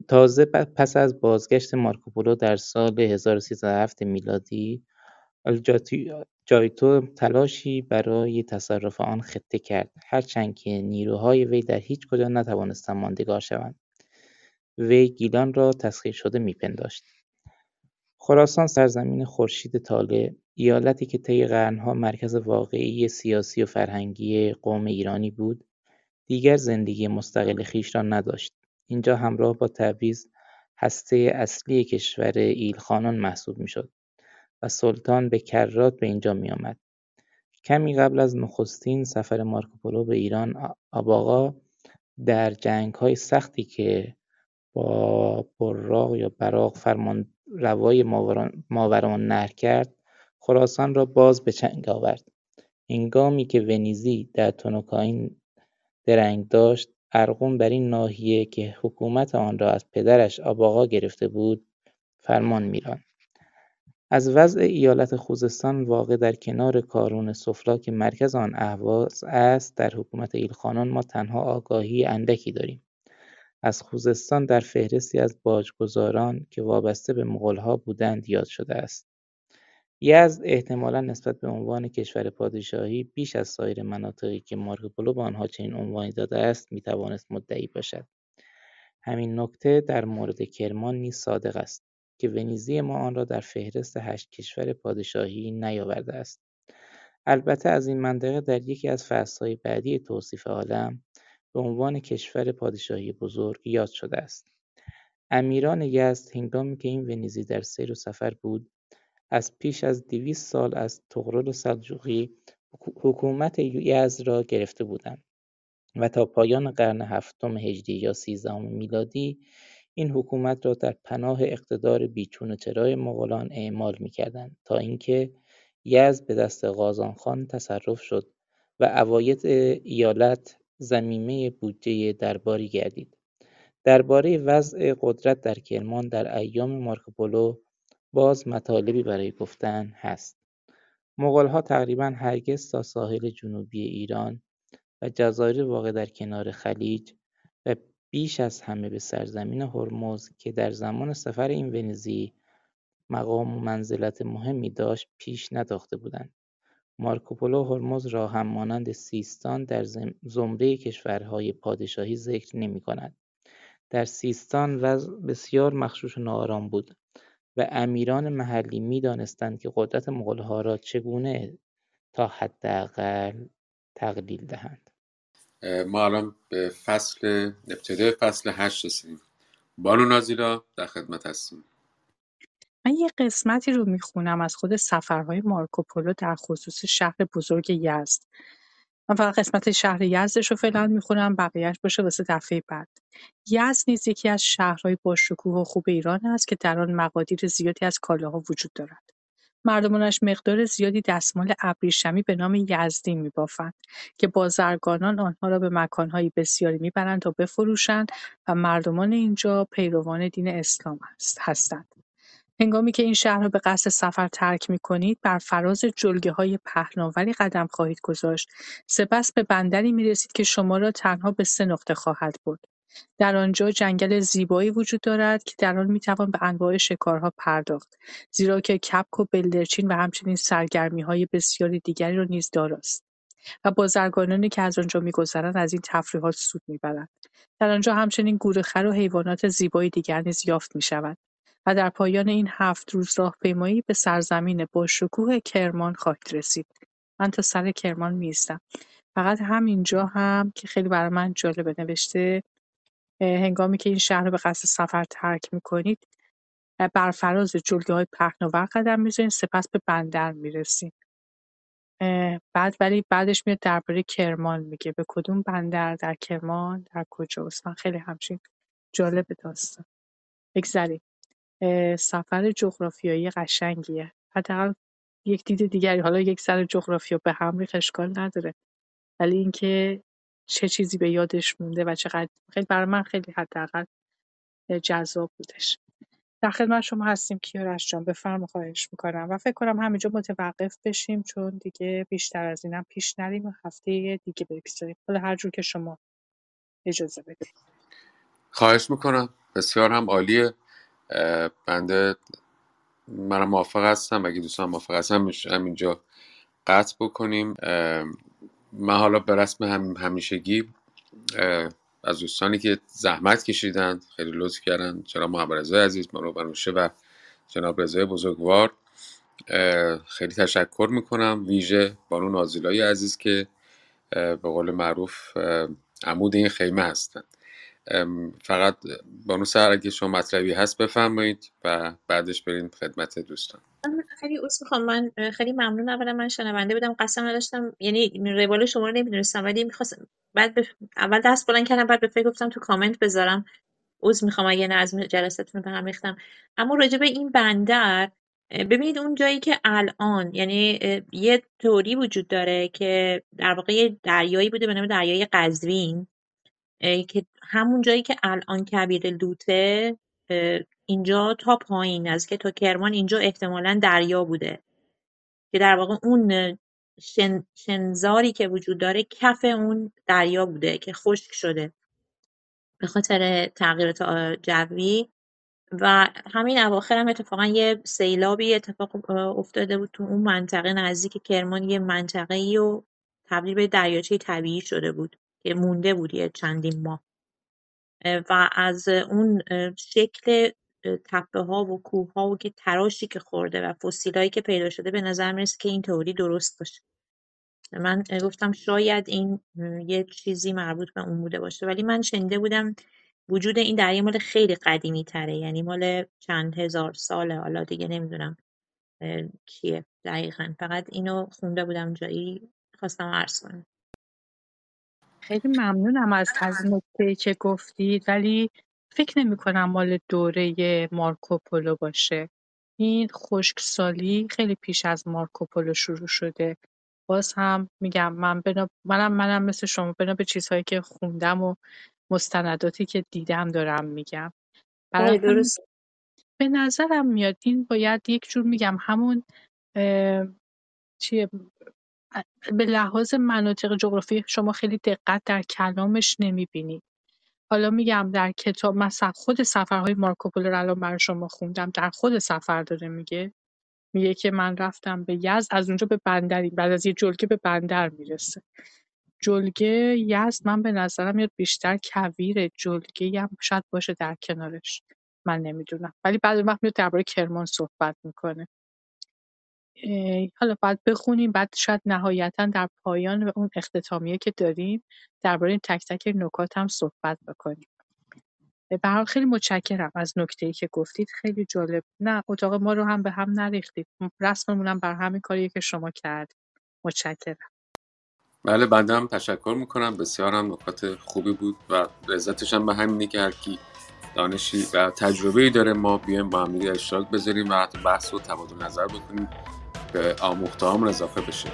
تازه پس از بازگشت مارکوپولو در سال 1307 میلادی جایتو تلاشی برای تصرف آن خطه کرد. هرچند که نیروهای وی در هیچ کجا نتوانستند ماندگار شوند. وی گیلان را تسخیر شده میپنداشت. خراسان سرزمین خورشید طالع ایالتی که طی قرنها مرکز واقعی سیاسی و فرهنگی قوم ایرانی بود دیگر زندگی مستقل خویش را نداشت. اینجا همراه با تبریز هسته اصلی کشور ایلخانان محسوب می‌شد. و سلطان به کرات به اینجا میآمد. کمی قبل از نخستین سفر مارکوپولو به ایران آباغا در جنگهای سختی که با براق یا براق فرمان روای ماوران کرد خراسان را باز به چنگ آورد. هنگامی که ونیزی در تونوکائین درنگ داشت ارغون بر این ناحیه که حکومت آن را از پدرش آباقا گرفته بود فرمان میراند. از وضع ایالت خوزستان واقع در کنار کارون سفلا که مرکز آن اهواز است در حکومت ایلخانان ما تنها آگاهی اندکی داریم. از خوزستان در فهرستی از باجگذاران که وابسته به مغولها بودند یاد شده است. یزد احتمالا نسبت به عنوان کشور پادشاهی بیش از سایر مناطقی که مارکوپولو به آنها چنین عنوانی داده است می‌توانست مدعی باشد. همین نکته در مورد کرمان نیز صادق است. که ونیزی ما آن را در فهرست هشت کشور پادشاهی نیاورده است. البته از این منطقه در یکی از فصلهای بعدی توصیف عالم به عنوان کشور پادشاهی بزرگ یاد شده است. امیران یزد هنگامی که این ونیزی در سیر و سفر بود از پیش از دویست سال از طغرل سلجوقی حکومت یزد را گرفته بودند و تا پایان قرن هفتم هجری یا سیزدهم میلادی این حکومت را در پناه اقتدار بیچون چرای مغولان اعمال می‌کردند تا اینکه یزد به دست خان تصرف شد و عواید ایالت زمیمه بودجه درباری گردید. درباره وضع قدرت در کرمان در ایام مارکوپولو باز مطالبی برای گفتن هست. مغولها تقریبا هرگز تا ساحل جنوبی ایران و جزایر واقع در کنار خلیج و بیش از همه به سرزمین هرمز که در زمان سفر این ونیزی مقام و منزلت مهمی داشت پیش نداخته بودند. مارکوپولو هرمز را هم مانند سیستان در زمره کشورهای پادشاهی ذکر نمی‌کند در سیستان وضع بسیار مخشوش و ناآرام بود و امیران محلی می‌دانستند که قدرت مغولها را چگونه تا حداقل تقلیل دهند. ما الان به فصل ابتدای فصل هشت رسیدیم. بانو نازیلا در خدمت هستیم. من یه قسمتی رو می‌خونم از خود سفرهای مارکوپولو در خصوص شهر بزرگ یزد. من فقط قسمت شهر یزدش رو فعلا می‌خونم بقیهش باشه واسه دفعه بعد. یزد نیز یکی از شهرهای باشکوه و خوب ایران است که در آن مقادیر زیادی از کالاها وجود دارد. مردمانش مقدار زیادی دستمال ابریشمی به نام یزدی میبافند که بازرگانان آنها را به مکانهای بسیاری می‌برند تا بفروشند و مردمان اینجا پیروان دین اسلام هستند. هنگامی که این شهر را به قصد سفر ترک می‌کنید بر فراز های پهناوری قدم خواهید گذاشت. سپس به بندری می‌رسید که شما را تنها به سه نقطه خواهد برد. در آنجا جنگل زیبایی وجود دارد که در آن می‌توان به انواع شکارها پرداخت زیرا که کپک و بلدرچین و همچنین های بسیاری دیگری را نیز داراست و بازرگانانی که از آنجا میگذرند از این تفریحات سود می‌برند در آنجا همچنین گورخر و حیوانات زیبای دیگر نیز یافت می‌شود و در پایان این هفت روز راهپیمایی به سرزمین باشکوه کرمان خواهید رسید. من تا سر کرمان می‌ایستم. فقط همینجا هم که خیلی برای من جالبه نوشته هنگامی که این شهر رو به قصد سفر ترک می‌کنید بر فراز جلگه های پهناور قدم می‌زنید سپس به بندر می‌رسید. بعد ولی بعدش میاد درباره کرمان میگه. به کدوم بندر؟ در کرمان؟ در کجاست من خیلی همچین جالب داستان. بگذریم سفر جغرافیایی قشنگیه. حداقل یک دید دیگری حالا یک سر جغرافیا به هم اشکال نداره. ولی اینکه چه چیزی به یادش مونده و چقدر خیلی برای من خیلی حداقل جذاب بودش. در خدمت شما هستیم کیارش جان. بفرما خواهش می‌کنم و فکر کنم همینجا متوقف بشیم چون دیگه بیشتر از اینم پیش نریم و هفته دیگه بگذاریم حالا هر جور که شما اجازه بدید. خواهش می‌کنم. بسیار هم عالیه. بنده منم موافق هستم. اگه دوستان موافق هستم اینجا قطع بکنیم. من حالا به رسم هم همیشگی از دوستانی که زحمت کشیدن خیلی لطف کردن جناب محمد رضای عزیز مرو بنوشه و جناب رضای بزرگوار. خیلی تشکر می‌کنم. ویژه بانو نازیلای عزیز که به قول معروف عمود این خیمه هستن فقط بانو سر اگه شما مطلبی هست بفرمایید و بعدش بریم خدمت دوستان. خیلی اوس می‌خوام من خیلی ممنون اولا من شنونده بودم قسم نداشتم یعنی روال شما رو نمی‌دونستم ولی می‌خواستم بعد اول دست بلند کردم بعد به فکر گفتم تو کامنت بذارم. عذر می‌خوام اگه نظم جلساتون رو به هم ریختم. اما راجع این بندر ببینید اون جایی که الان یعنی یه توری وجود داره که در واقع دریایی بوده به نام دریای قزوین که همون جایی که الان کبیر لوته اینجا تا پایین از که تا کرمان اینجا احتمالا دریا بوده. که در واقع اون شن، شنزاری که وجود داره کف اون دریا بوده که خشک شده به خاطر تغییرات جوی. و همین اواخر هم اتفاقا یه سیلابی اتفاق افتاده بود تو اون منطقه نزدیک کرمان یه منطقه ای و تبدیل به دریاچه طبیعی شده بود که مونده بود یه چندین ماه. و از اون شکل تپه ها و کوه ها و که تراشی که خورده و فسیلایی که پیدا شده به نظر می‌رسه که این تئوری درست باشه. من گفتم شاید این یه چیزی مربوط به اون بوده باشه ولی من شنیده بودم وجود این دریا مال خیلی قدیمی تره یعنی مال چند هزار ساله حالا دیگه نمی‌دونم کیه دقیقا. فقط اینو خونده بودم جایی خواستم عرض کنم. خیلی ممنونم از از که گفتید ولی فکر نمی کنم مال دوره مارکوپولو باشه. این خشکسالی خیلی پیش از مارکوپولو شروع شده. باز هم میگم من بنا منم منم مثل شما بنا به چیزهایی که خوندم و مستنداتی که دیدم دارم میگم. برای بله درست. به نظرم میاد این باید یک جور میگم همون چیه به لحاظ مناطق جغرافی شما خیلی دقت در کلامش نمی‌بینید حالا میگم در کتاب مثلا خود سفرهای مارکوپولو رو الان برای شما خوندم در خود سفر داره میگه. میگه که من رفتم به یزد از اونجا به بندری بعد از یه جلگه به بندر می‌رسه. جلگه یزد من به نظرم میاد بیشتر کویر جلگه هم شاید باشه در کنارش. من نمی‌دونم. ولی بعد وقت میاد درباره کرمان صحبت می‌کنه. حالا باید بخونیم بعد شاید نهایتا در پایان اون اختتامیه که داریم درباره این تک تک نکات هم صحبت بکنیم. به خیلی متشکرم از ای که گفتید خیلی جالب. نه اتاق ما رو هم به هم نریختید. رسممون هم بر همین کاریه که شما کردید. متشکرم. بله بنده هم تشکر می‌کنم. بسیار هم نکات خوبی بود و لذتش هم به همینه که هرکی دانشی و تجربه ای داره. ما بیایم با هم اشتراک بذاریم و حتی بحث و تبادل نظر بکنیم. آموخته هم اضافه بشه.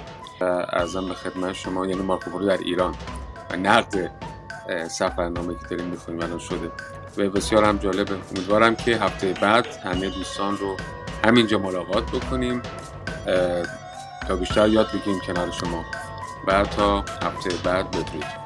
ارزم به خدمت شما یعنی مارکوپولو در ایران. و نقد سفرنامه که داریم می‌خونیم الان شده. و بسیار هم جالبه امیدوارم که هفته بعد همه دوستان رو همینجا ملاقات بکنیم. تا بیشتر یاد بگیم کنار شما. و تا هفته بعد بدرود.